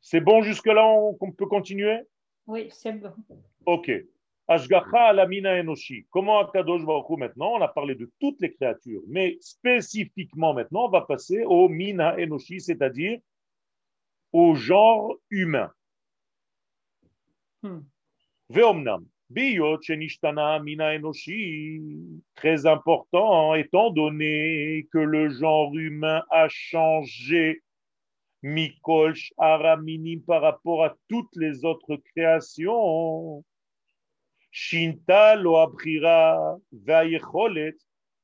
C'est bon jusque-là, on, on peut continuer? Oui, c'est bon. Ok. Ashgacha alamina enoshi. Comment Akadosh Baruch maintenant On a parlé de toutes les créatures, mais spécifiquement maintenant, on va passer au mina enoshi, c'est-à-dire au genre humain. Hmm. Très important, étant donné que le genre humain a changé Mikol Araminim par rapport à toutes les autres créations. Shinta lo abrira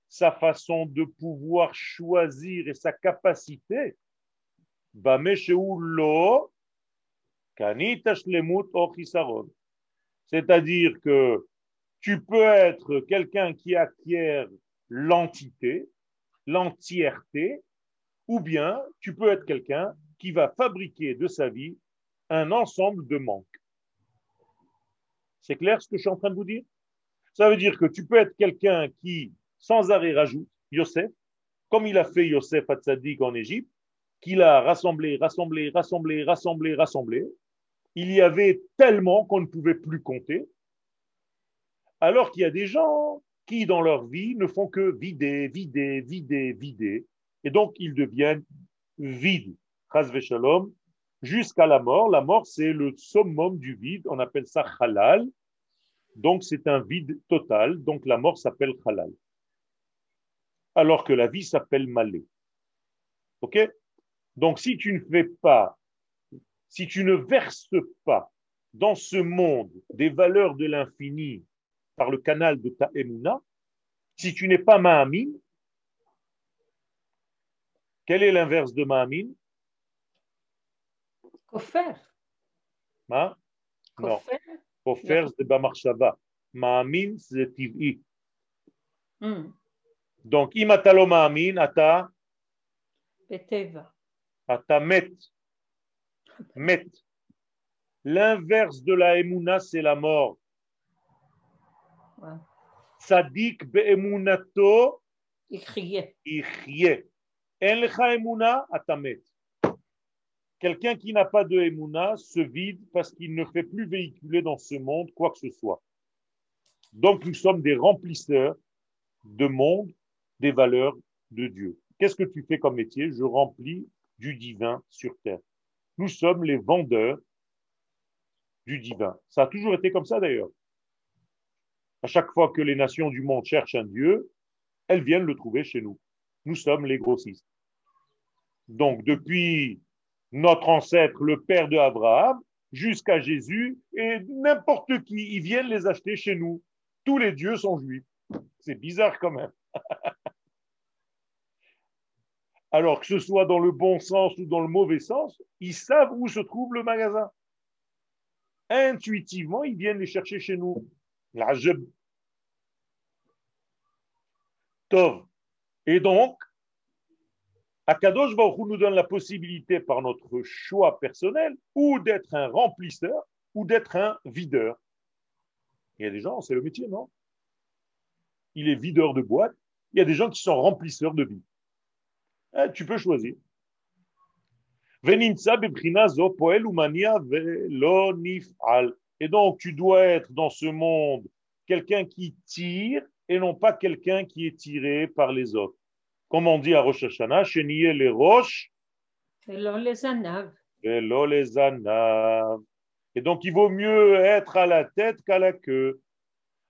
sa façon de pouvoir choisir et sa capacité. C'est-à-dire que tu peux être quelqu'un qui acquiert l'entité, l'entièreté, ou bien tu peux être quelqu'un qui va fabriquer de sa vie un ensemble de manques. C'est clair ce que je suis en train de vous dire? Ça veut dire que tu peux être quelqu'un qui, sans arrêt, rajoute Yosef, comme il a fait Yosef à Tzadik en Égypte, qu'il a rassemblé, rassemblé, rassemblé, rassemblé, rassemblé. Il y avait tellement qu'on ne pouvait plus compter. Alors qu'il y a des gens qui, dans leur vie, ne font que vider, vider, vider, vider. Et donc, ils deviennent vides. Shalom, jusqu'à la mort. La mort, c'est le summum du vide. On appelle ça halal. Donc, c'est un vide total. Donc, la mort s'appelle halal. Alors que la vie s'appelle malé. OK? Donc, si tu ne fais pas, si tu ne verses pas dans ce monde des valeurs de l'infini par le canal de ta émouna, si tu n'es pas Mahamin, quel est l'inverse de Mahamin Kofer. Hein Non. Kofer. C'est Bamarshava. Mahamin, c'est Tiv'i. Hmm. Donc, imatalo Mahamin, ata, Beteva. Ata met. Met. L'inverse de la Emouna, c'est la mort. Tzadik be'emunato ichye. En lecha emuna atamet. Quelqu'un qui n'a pas de emuna se vide parce qu'il ne fait plus véhiculer dans ce monde quoi que ce soit. Donc nous sommes des remplisseurs de monde, des valeurs de Dieu. Qu'est-ce que tu fais comme métier? Je remplis du divin sur terre. Nous sommes les vendeurs du divin. Ça a toujours été comme ça d'ailleurs. À chaque fois que les nations du monde cherchent un Dieu, elles viennent le trouver chez nous. Nous sommes les grossistes. Donc, depuis notre ancêtre, le père de Abraham, jusqu'à Jésus, et n'importe qui, ils viennent les acheter chez nous. Tous les dieux sont juifs. C'est bizarre quand même. [LAUGHS] Alors que ce soit dans le bon sens ou dans le mauvais sens, ils savent où se trouve le magasin. Intuitivement, ils viennent les chercher chez nous. La Tov. Et donc, Akadosh Baruch nous donne la possibilité par notre choix personnel ou d'être un remplisseur ou d'être un videur. Il y a des gens, c'est le métier, non? Il est videur de boîte. Il y a des gens qui sont remplisseurs de vie. Euh, tu peux choisir. Et donc, tu dois être dans ce monde quelqu'un qui tire et non pas quelqu'un qui est tiré par les autres. Comme on dit à Rosh Hashanah, chénier les roches. Et donc, il vaut mieux être à la tête qu'à la queue.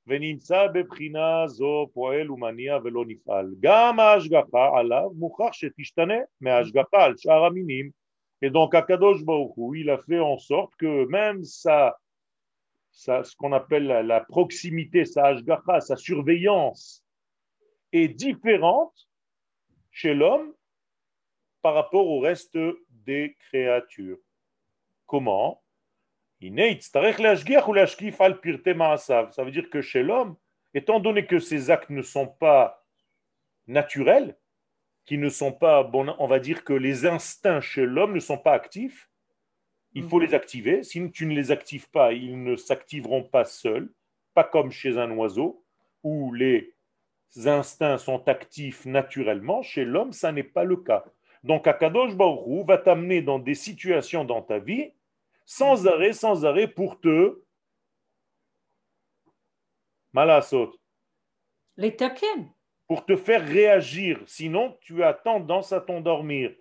ונמצא בבחינה זו פועל ומניע ולא נפעל. גם ההשגחה עליו מוכרח שתשתנה מההשגחה על שאר המינים. Et donc, Akadosh Baruch Hu, il a fait en sorte que même sa, sa ce qu'on appelle la, la proximité, sa hashgacha, sa surveillance est différente chez l'homme par rapport au reste des créatures. Comment Ça veut dire que chez l'homme, étant donné que ses actes ne sont pas naturels, qui ne sont pas, bon, on va dire que les instincts chez l'homme ne sont pas actifs, il faut les activer. Si tu ne les actives pas, ils ne s'activeront pas seuls, pas comme chez un oiseau, où les instincts sont actifs naturellement. Chez l'homme, ça n'est pas le cas. Donc, Akadosh Baruch Hu va t'amener dans des situations dans ta vie, sans arrêt, sans arrêt, pour te malasot, Les taken. pour te faire réagir. Sinon, tu as tendance à t'endormir.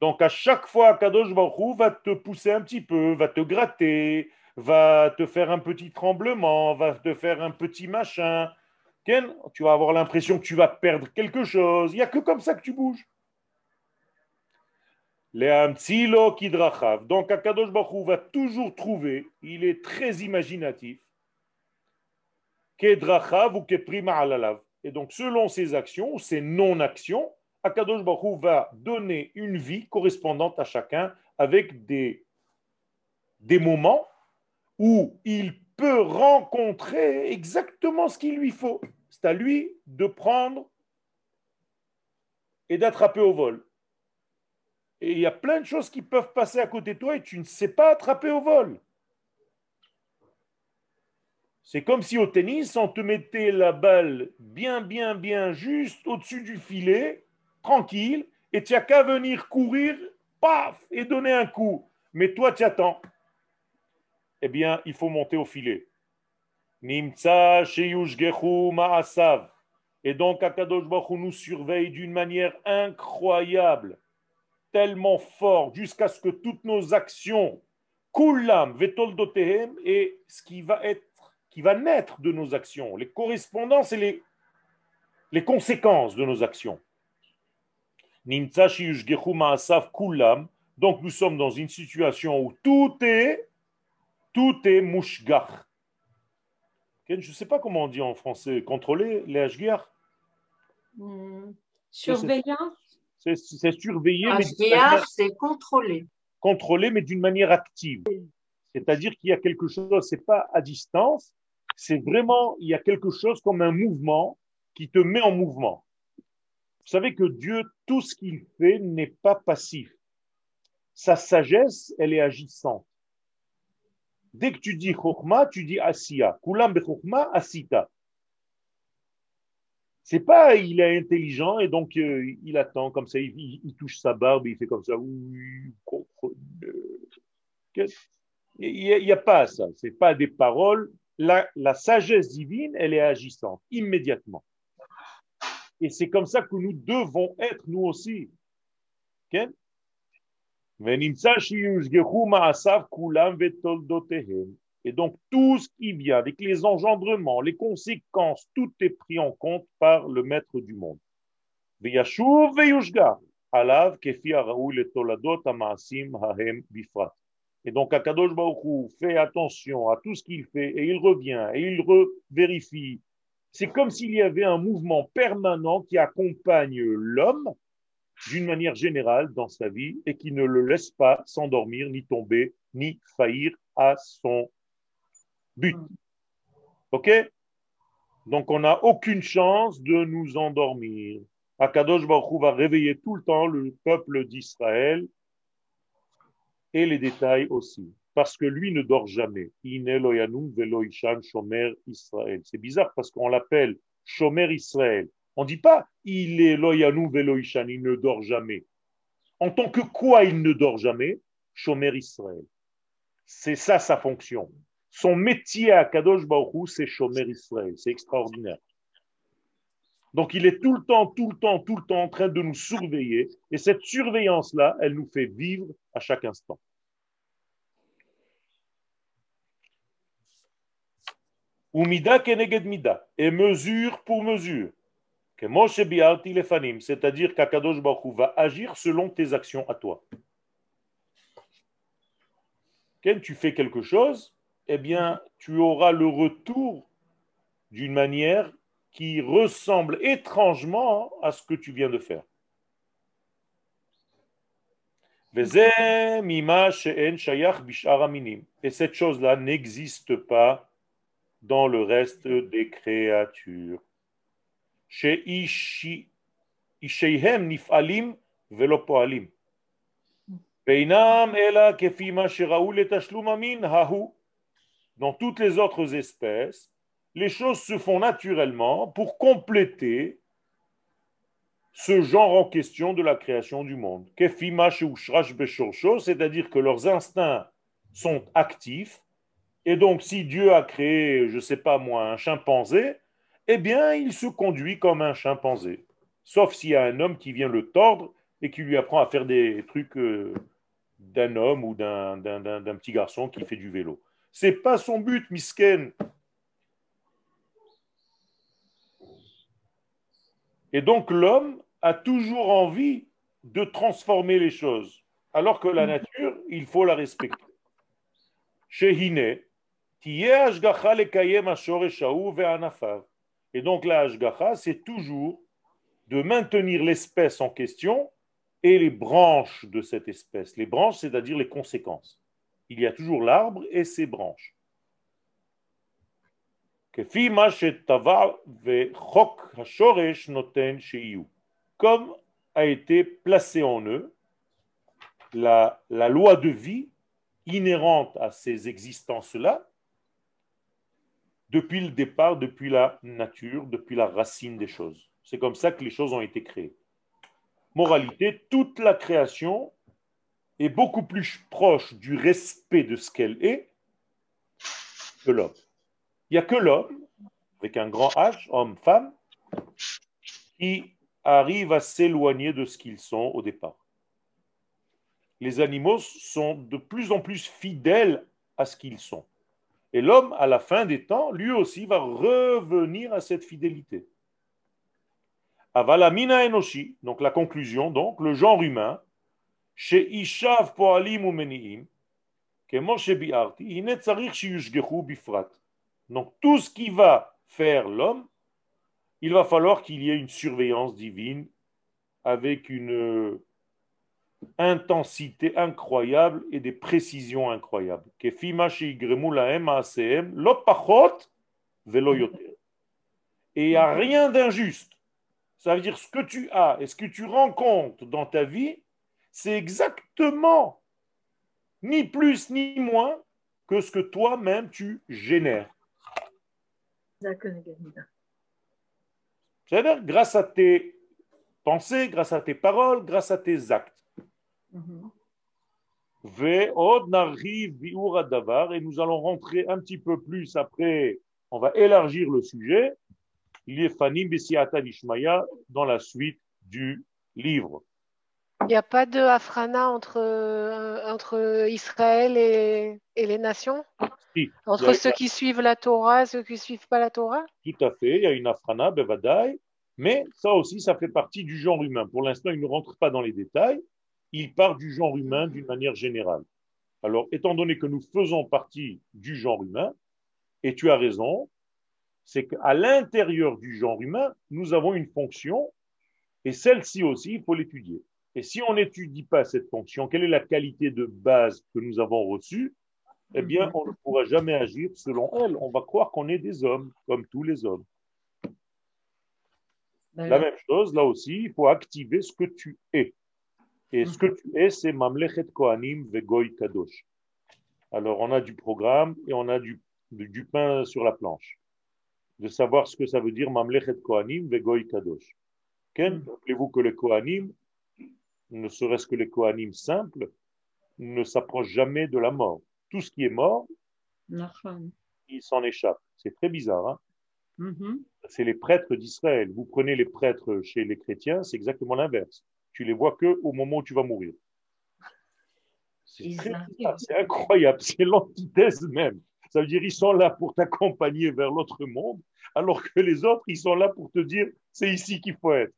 Donc, à chaque fois, Akadosh Baruch va te pousser un petit peu, va te gratter, va te faire un petit tremblement, va te faire un petit machin. Ken, Tu vas avoir l'impression que tu vas perdre quelque chose. Il n'y a que comme ça que tu bouges. Donc, Akadosh Baruch va toujours trouver, il est très imaginatif, kedrachav ou keprima alalav. Et donc, selon ses actions ou ses non-actions, Akadosh Baruch va donner une vie correspondante à chacun avec des, des moments où il peut rencontrer exactement ce qu'il lui faut. C'est à lui de prendre et d'attraper au vol. Et il y a plein de choses qui peuvent passer à côté de toi et tu ne sais pas attraper au vol. C'est comme si au tennis, on te mettait la balle bien, bien, bien juste au-dessus du filet, tranquille, et tu n'as qu'à venir courir, paf, et donner un coup. Mais toi, tu attends. Eh bien, il faut monter au filet. Nimtsa ma'asav. Et donc, Akadosh Baruch nous surveille d'une manière incroyable, tellement fort, jusqu'à ce que toutes nos actions, kulam vetoldotehem, et ce qui va être, qui va naître de nos actions, les correspondances et les, les conséquences de nos actions. Kulam. Donc, nous sommes dans une situation où tout est, tout est. Ken, Je ne sais pas comment on dit en français. Contrôler les hashgiach Hmm. Surveillance. C'est c'est surveiller, HDR, manière- c'est contrôlé. contrôler, mais d'une manière active. C'est-à-dire qu'il y a quelque chose, c'est pas à distance, c'est vraiment, il y a quelque chose comme un mouvement qui te met en mouvement. Vous savez que Dieu, tout ce qu'il fait n'est pas passif. Sa sagesse, elle est agissante. Dès que tu dis Chokhma, tu dis Asiya. Kulam Bechokhma, Asita. C'est pas il est intelligent et donc euh, il attend comme ça, il, il- il touche sa barbe, il fait comme ça. Oui, comprenez. Qu'est-ce- Il n'y a, il y a pas ça. C'est pas des paroles. La, la sagesse divine, elle est agissante immédiatement. Et c'est comme ça que nous devons être nous aussi. כן? ונמצא שיושגחו מעשיו כולם ותולדותיהם. Et donc tout ce qui vient avec les engendrements, les conséquences, tout est pris en compte par le maître du monde. Et donc Akadosh Baruch fait attention à tout ce qu'il fait et il revient et il vérifie. C'est comme s'il y avait un mouvement permanent qui accompagne l'homme d'une manière générale dans sa vie et qui ne le laisse pas s'endormir, ni tomber, ni faillir à son but. OK? Donc, on n'a aucune chance de nous endormir. Akadosh Baruch va réveiller tout le temps le peuple d'Israël et les détails aussi. Parce que lui ne dort jamais. Shomer Israël. C'est bizarre parce qu'on l'appelle shomer Israël. On ne dit pas il est lo yanum velo ishan, il ne dort jamais. En tant que quoi il ne dort jamais? Shomer Israël. C'est ça sa fonction. Son métier à Kadosh Baruch c'est Shomer Israël. C'est extraordinaire. Donc il est tout le temps, tout le temps, tout le temps en train de nous surveiller. Et cette surveillance-là, elle nous fait vivre à chaque instant. Umida keneged mida, et mesure pour mesure. C'est-à-dire qu'Akadosh Baruch va agir selon tes actions à toi. Quand tu fais quelque chose, eh bien, tu auras le retour d'une manière qui ressemble étrangement à ce que tu viens de faire. Et cette chose-là n'existe pas dans le reste des créatures. Chez Isheihem nif'alim velo po'alim. Beinam ela kefima sheraou letashlum amin hahu. Dans toutes les autres espèces, les choses se font naturellement pour compléter ce genre en question de la création du monde. C'est-à-dire que leurs instincts sont actifs et donc, si Dieu a créé, je ne sais pas moi, un chimpanzé, eh bien, il se conduit comme un chimpanzé. Sauf s'il y a un homme qui vient le tordre et qui lui apprend à faire des trucs euh, d'un homme ou d'un petit garçon qui fait du vélo. C'est pas son but, misken. Et donc, l'homme a toujours envie de transformer les choses, alors que la nature, il faut la respecter. Shehine. Et donc la hashgacha, c'est toujours de maintenir l'espèce en question et les branches de cette espèce. Les branches, c'est-à-dire les conséquences il y a toujours l'arbre et ses branches. Comme a été placé en eux la, la loi de vie inhérente à ces existences-là, depuis le départ, depuis la nature, depuis la racine des choses. C'est comme ça que les choses ont été créées. Moralité, toute la création est beaucoup plus proche du respect de ce qu'elle est que l'homme. Il n'y a que l'homme, avec un grand H, homme-femme, qui arrive à s'éloigner de ce qu'ils sont au départ. Les animaux sont de plus en plus fidèles à ce qu'ils sont. Et l'homme, à la fin des temps, lui aussi va revenir à cette fidélité. Avalamina enoshi, donc la conclusion, donc le genre humain, chez Ishav poalim ou meniim, כמו שביארתי, הנה צריך שיושגחו בפרט. Donc tout ce qui va faire l'homme, il va falloir qu'il y ait une surveillance divine avec une euh, intensité incroyable et des précisions incroyables. כפי מה שיגרמו להם מעשיהם, לא פחות ולא יותר. Et il n'y a rien d'injuste. Ça veut dire ce que tu as et ce que tu rencontres dans ta vie, c'est exactement ni plus ni moins que ce que toi-même tu génères. C'est-à-dire grâce à tes pensées, grâce à tes paroles, grâce à tes actes. Davar, et nous allons rentrer un petit peu plus après, on va élargir le sujet, dans la suite du livre. Il n'y a pas de afrana entre, euh, entre Israël et, et les nations? Si. Entre a- ceux qui suivent la Torah et ceux qui ne suivent pas la Torah? Tout à fait, il y a une afrana, bevadaï, mais ça aussi, ça fait partie du genre humain. Pour l'instant, il ne rentre pas dans les détails, il part du genre humain d'une manière générale. Alors, étant donné que nous faisons partie du genre humain, et tu as raison, c'est qu'à l'intérieur du genre humain, nous avons une fonction, et celle-ci aussi, il faut l'étudier. Et si on n'étudie pas cette fonction, quelle est la qualité de base que nous avons reçue Eh bien, on ne pourra jamais agir selon elle. On va croire qu'on est des hommes, comme tous les hommes. La même chose, là aussi, il faut activer ce que tu es. Et ce que tu es, c'est Mamlechet Kohanim Vegoy Kadosh. Alors, on a du programme et on a du, du, du pain sur la planche. De savoir ce que ça veut dire Mamlechet Kohanim Vegoy Kadosh. Ken, rappelez-vous que les Kohanim, ne serait-ce que les Kohanim simples, ne s'approchent jamais de la mort. Tout ce qui est mort, il s'en échappe. C'est très bizarre. Hein. Mm-hmm. C'est les prêtres d'Israël. Vous prenez les prêtres chez les chrétiens, c'est exactement l'inverse. Tu les vois que au moment où tu vas mourir. C'est incroyable, c'est l'antithèse même. Ça veut dire ils sont là pour t'accompagner vers l'autre monde, alors que les autres, ils sont là pour te dire c'est ici qu'il faut être.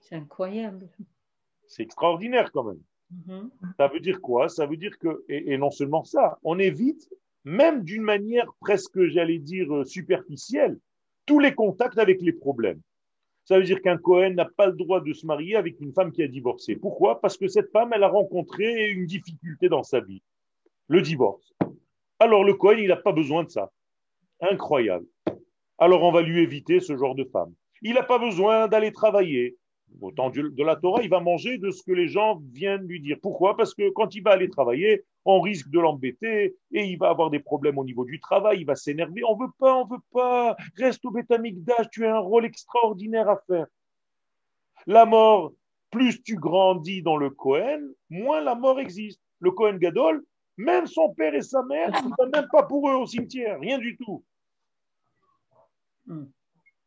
C'est incroyable. C'est extraordinaire quand même. Mhm. Ça veut dire quoi? Ça veut dire que, et, et non seulement ça, on évite, même d'une manière presque, j'allais dire, euh, superficielle, tous les contacts avec les problèmes. Ça veut dire qu'un Cohen n'a pas le droit de se marier avec une femme qui a divorcé. Pourquoi? Parce que cette femme, elle a rencontré une difficulté dans sa vie, le divorce. Alors le Cohen, il n'a pas besoin de ça. Incroyable. Alors on va lui éviter ce genre de femme. Il n'a pas besoin d'aller travailler. Au de la Torah, il va manger de ce que les gens viennent lui dire. Pourquoi? Parce que quand il va aller travailler, on risque de l'embêter et il va avoir des problèmes au niveau du travail, il va s'énerver. On veut pas, on veut pas. Reste au Betamikdash, tu as un rôle extraordinaire à faire. La mort, plus tu grandis dans le Cohen, moins la mort existe. Le Cohen Gadol, même son père et sa mère, ne va même pas pour eux au cimetière, rien du tout. Hmm.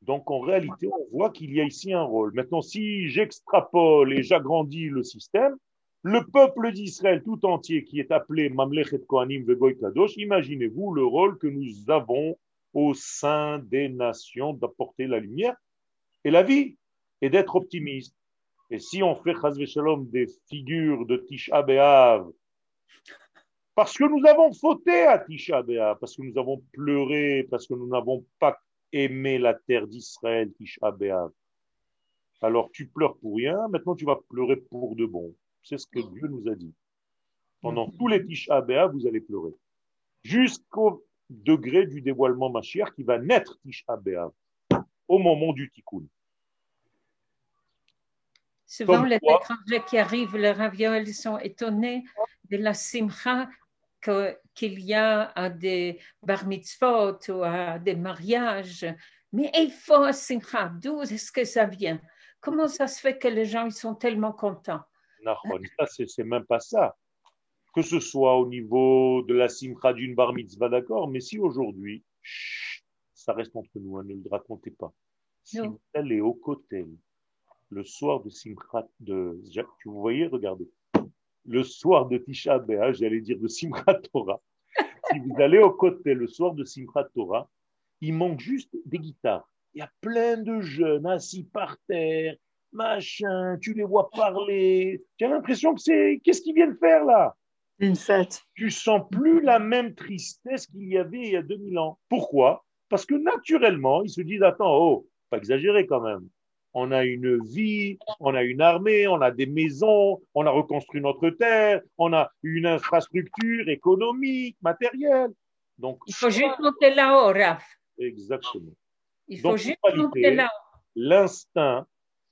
Donc en réalité, on voit qu'il y a ici un rôle. Maintenant, si j'extrapole et j'agrandis le système, le peuple d'Israël tout entier qui est appelé Mamlechet Kohanim Vegoy Kadosh, imaginez-vous le rôle que nous avons au sein des nations d'apporter la lumière et la vie et d'être optimiste. Et si on fait Chaz Shalom des figures de Tisha B'Av, parce que nous avons fauté à Tisha B'Av, parce que nous avons pleuré, parce que nous n'avons pas aimé la terre d'Israël, Tisha. Alors tu pleures pour rien, maintenant tu vas pleurer pour de bon. C'est ce que Dieu nous a dit. Pendant tous les Tisha vous allez pleurer. Jusqu'au degré du dévoilement Mashiach qui va naître Tisha au moment du Tikkun. Souvent, Comme les étrangers qui arrivent, les ravioles, ils sont étonnés de la simcha que- qu'il y a à des bar mitzvot ou à des mariages. Mais il faut un simcha. D'où est-ce que ça vient? Comment ça se fait que les gens ils sont tellement contents? Nahon, ça, c'est même pas ça. Que ce soit au niveau de la simcha d'une bar mitzvah, d'accord, mais si aujourd'hui, ça reste entre nous, hein, ne le racontez pas. Si Non. vous allez au Kotel, le soir de Simchat, de, tu vous voyez, regardez, le soir de Tisha B'Av, j'allais dire de Simchat Torah, si vous allez au Kotel le soir de Simchat Torah, il manque juste des guitares. Il y a plein de jeunes assis par terre, machin, tu les vois parler. Tu as l'impression que c'est. Qu'est-ce qu'ils viennent faire là? Une fête. Tu sens plus la même tristesse qu'il y avait il y a 2000 ans. Pourquoi? Parce que naturellement, ils se disent Attends, oh, pas exagérer quand même on a une vie, on a une armée, on a des maisons, on a reconstruit notre terre, on a une infrastructure économique, matérielle. Il faut juste monter là-haut, Raph. Exactement. Il faut juste monter là-haut. L'instinct,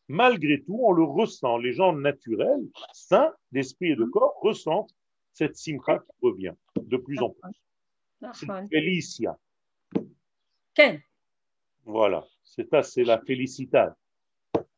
malgré tout, on le ressent. Les gens naturels, sains d'esprit et de corps, ressentent cette simcha qui revient de plus en plus. C'est Felicia. Ken. Voilà, c'est la félicitade.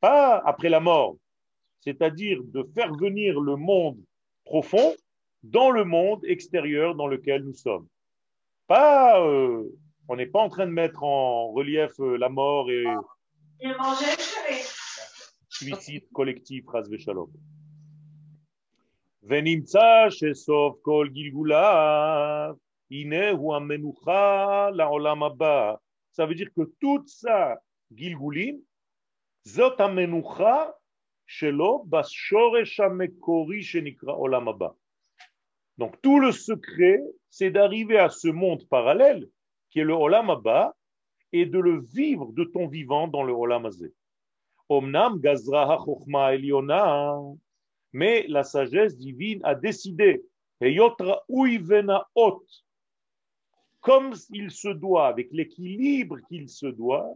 pas après la mort. C'est-à-dire de faire venir le monde profond dans le monde extérieur dans lequel nous sommes. Pas, euh, on n'est pas en train de mettre en relief euh, la mort et suicide collectif, ras ושלום. ונמצא שסוף כל גלגוליו, הנה הוא המנוחה לעולם הבא. Ça veut dire que tout ça, גלגולים, זאת המנוחה שלו בשורש המקורי שנקרא עולם הבא. Donc tout le secret, c'est d'arriver à ce monde parallèle, qui est le Olam Abba, et de le vivre de ton vivant dans le Olam Azé. Omnam gazra ha eliona, mais la sagesse divine a décidé, Heyot ra'ui venaot, comme il se doit, avec l'équilibre qu'il se doit,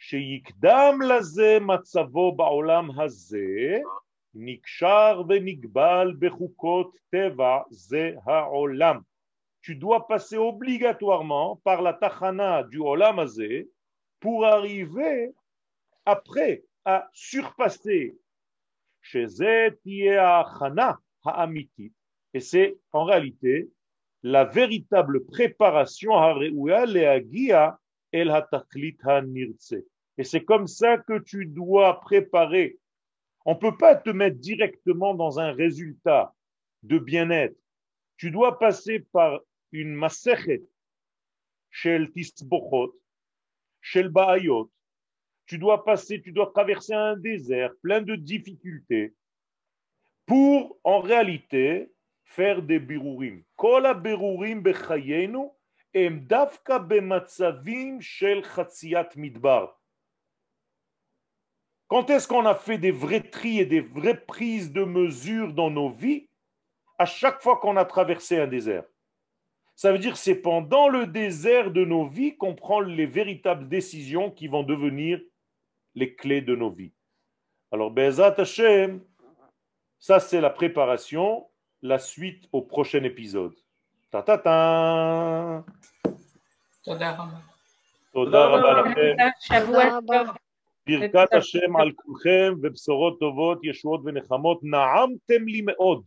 sheyikdam laze matzavo ba'olam hazeh, נקשר ונגבל בחוקות טבע זה העולם. Tu dois passer obligatoirement par la tachana du olam הזה pour arriver après à surpasser שזה תהיה ההכנה האמיתית, et c'est en réalité la véritable préparation הראויה להגיע אל התכלית הנרצה. Et c'est comme ça que tu dois préparer on ne peut pas te mettre directement dans un résultat de bien-être. Tu dois passer par une masechet, shel tisbochot, shel baayot. Tu dois passer, tu dois traverser un désert plein de difficultés pour, en réalité, faire des birurim. Kol ha-birurim bechayenu em bematzavim shel chatziat midbar. Quand est-ce qu'on a fait des vrais tris et des vraies prises de mesure dans nos vies? À chaque fois qu'on a traversé un désert. Ça veut dire que c'est pendant le désert de nos vies qu'on prend les véritables décisions qui vont devenir les clés de nos vies. Alors, Bezat Hashem, ça c'est la préparation, la suite au prochain épisode. Ta ta ta. Toda Toda ברכת השם על כולכם ובשורות טובות, ישועות ונחמות, נעמתם לי מאוד.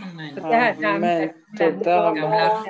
אמן. תודה רבה.